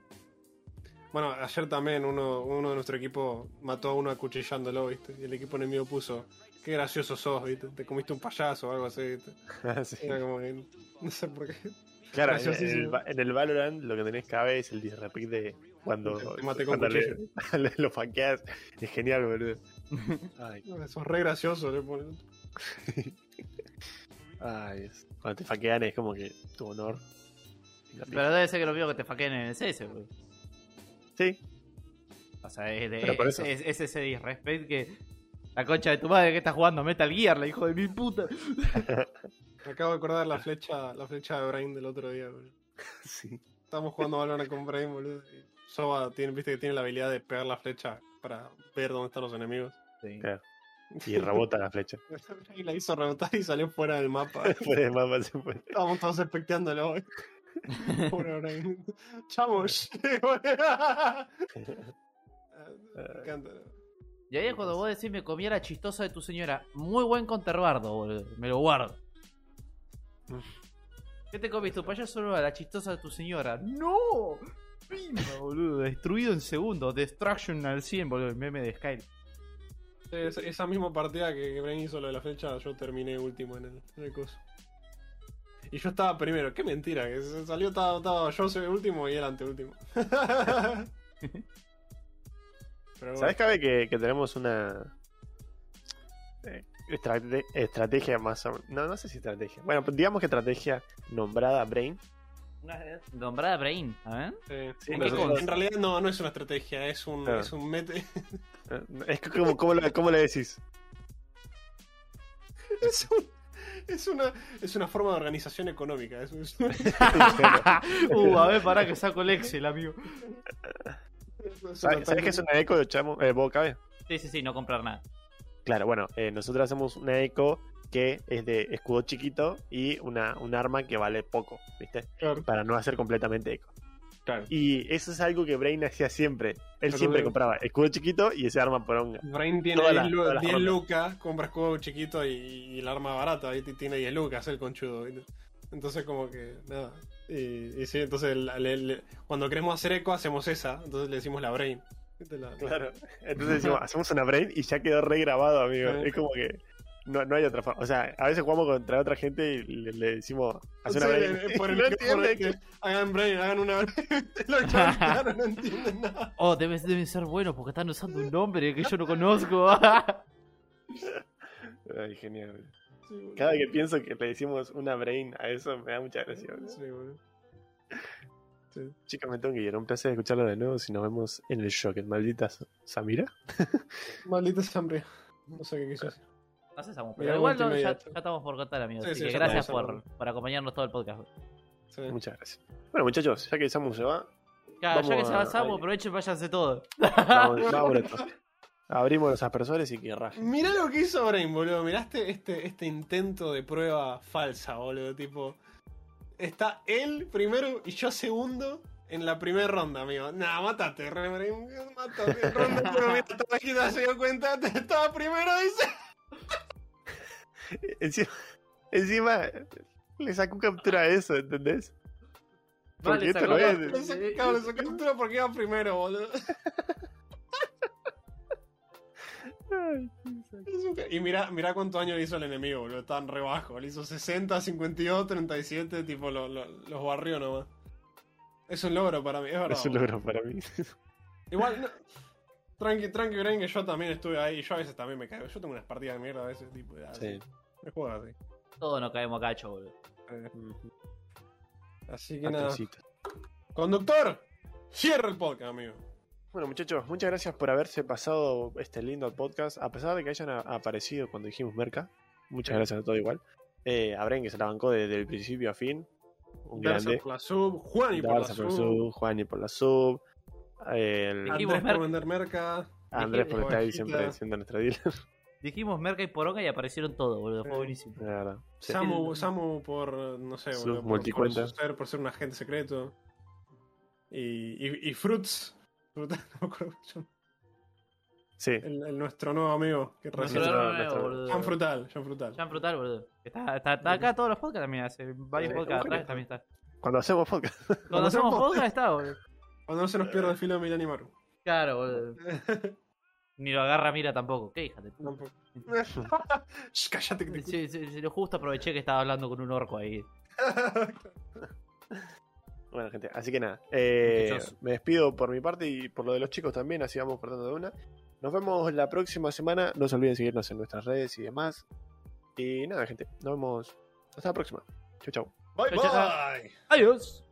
Bueno, ayer también uno, uno de nuestro equipo mató a uno acuchillándolo, ¿viste? Y el equipo enemigo puso. Qué gracioso sos, ¿viste? Te comiste un payaso o algo así, ¿viste? Ah, sí. Era como que. No sé por qué. Claro, en, el, en el Valorant lo que tenés cada vez es el disrepic de cuando, Te maté con cuando le, le- lo fanqueas. Es genial, boludo. Ay, Sos re gracioso, le ponen. ay, es- cuando te fanquean es como que tu honor. Pero debe ser que lo vio que te faquen en el CS, boludo. Sí, O sea, es, de- Pero por es, eso. es- es ese disrespect que. La concha de tu madre que está jugando Metal Gear, la hijo de mi puta. Me acabo de acordar la flecha, la flecha de Brain del otro día, boludo. sí. Estábamos jugando Valorant con Brain, boludo. Soba tiene, viste que tiene la habilidad de pegar la flecha para ver dónde están los enemigos. Claro. Y rebota la flecha. Y la hizo rebotar y salió fuera del mapa. Fuera de mapa se fue. Estábamos todos especteándolo. Pobre Brain. Chamos. Me encanta. Y ahí es cuando vos decís me comí a la chistosa de tu señora. Muy buen conterbardo, boludo. Me lo guardo. ¿Qué te comiste? Tu payaso solo a la chistosa de tu señora. ¡No! Pimba, boludo. Destruido en segundos. Destruction al 100, boludo. El meme de Skyrim. Es- esa misma partida que Brain hizo lo de la flecha, yo terminé último en el, en el coso. Y yo estaba primero, qué mentira, que se salió, estaba, estaba yo soy último y él anteúltimo. Pero ¿Sabes, Cabe, que, que tenemos una eh, estrate- estrategia más o No, no sé si estrategia. Bueno, pues digamos que estrategia nombrada Brain. Nombrada Brain, a ver. Sí. Sí, en, nosotros- en realidad no, no es una estrategia, es un, Claro. es un mete. Eh, Es que como, ¿cómo, le, cómo le decís? es, un- es una, es una forma de organización económica. Es, es- uh, a ver, pará que saco el Excel, amigo. ¿Sabes, ¿sabes qué es una eco de chamo? Eh, ¿vos, Cabe? Sí, sí, sí, no comprar nada. Claro, bueno, eh, nosotros hacemos una eco que es de escudo chiquito y una, un arma que vale poco, ¿viste? Claro, Para no hacer completamente eco. Claro. Y eso es algo que Brain hacía siempre. Él Pero siempre de- compraba escudo chiquito y ese arma poronga. Brain tiene Todas 10, las- lu- todas las 10 rondas. lucas, compra escudo chiquito y, y el arma barata, ¿viste? tiene 10 lucas el conchudo. Entonces como que, nada. Y, y sí, entonces la- le- le- cuando queremos hacer eco hacemos esa, entonces le decimos la Brain. ¿Viste? La- Claro. Entonces decimos, hacemos una Brain y ya quedó regrabado, amigo. Sí. Es como que no, no hay otra forma. O sea, a veces jugamos contra otra gente y le, le decimos, haz una Sí, Brain. eh, por el no que- por el entiende. que hagan Brain, hagan una Brain. Claro, no entienden nada. Oh, deben, deben ser buenos porque están usando un nombre que yo no conozco. Ay, genial. Sí. Cada que pienso que le decimos una Brain a eso me da mucha gracia. Sí, boludo. Chicos, me tengo que ir. Un placer escucharlo de nuevo. Si nos vemos en el Shock, maldita Samira. Maldita hambre. No sé qué quiso decir. No pero igual no, ya, estamos por contar, amigos. Sí, así sí, que gracias por, por acompañarnos todo el podcast. Sí. Muchas gracias. Bueno, muchachos, ya que Samu se va, Claro, ya que se va a- Samu, aprovechen y váyanse todos. vamos, vamos entonces. Abrimos los aspersores y que raje. Mirá lo que hizo Brain, boludo. Miraste este, este intento de prueba falsa, boludo. Tipo, está él primero y yo segundo en la primera ronda, amigo. Nah, mátate, re, Brain. Mátate. Ronda uno, mira, se dio cuenta. Estaba primero, dice. Encima, encima le sacó captura a eso, ¿entendés? Porque esto sacó no es. Le saqué captura porque iba primero, boludo. Y mira, mira cuántos años le hizo el enemigo, boludo. Estaban re bajo. Le hizo 60, 52, 37, tipo lo- lo- los barrió nomás. Es un logro para mí, es verdad. Es un boludo. logro para mí. Igual, no- tranqui, tranqui, Brain, que yo también estuve ahí. Yo a veces también me caigo. Yo tengo unas partidas de mierda a veces, tipo. ya, Sí. Juego así. Todos nos caemos cacho, boludo. Eh, así que nada. Conductor, cierra el podcast, amigo. Bueno, muchachos, muchas gracias por haberse pasado este lindo podcast. A pesar de que hayan a- aparecido cuando dijimos Merca, muchas gracias a todo igual. Eh, a Bren, que se la bancó desde el principio a fin. Un Darza grande. por la sub, Juan y por la sub. sub, Juani por la sub. el- Andrés por vender merca. Andrés por estar siempre siendo nuestro dealer. Dijimos Merca y Poronga y aparecieron todos, boludo. Fue buenísimo. Sí. Samu, El- Samu por, no sé, boludo, por, por, ser, por ser un agente secreto. Y, y, y Fruits. No me acuerdo. Sí. El, el nuestro nuevo amigo que Nuestro nuevo, nuestro- boludo. Jean Frutal, Jean Frutal. Jean Frutal, boludo. Está, está, está acá todos los podcasts también, hace varios Sí, podcasts atrás también está. Cuando hacemos podcast. Cuando hacemos podcast está, boludo. Cuando no se nos pierde el filo de Milani Maru. Claro, boludo. Ni lo agarra mira tampoco. ¿Qué hija de puta? Shh, Cállate que te Sí, sí, sí, justo aproveché que estaba hablando con un orco ahí. Bueno, gente, así que nada. eh, Muchachos. me despido por mi parte y por lo de los chicos también, así vamos cortando de una. Nos vemos la próxima semana. No se olviden seguirnos en nuestras redes y demás. Y nada, gente, nos vemos hasta la próxima. Chau, chau. Bye Chao, chao. bye. Adiós.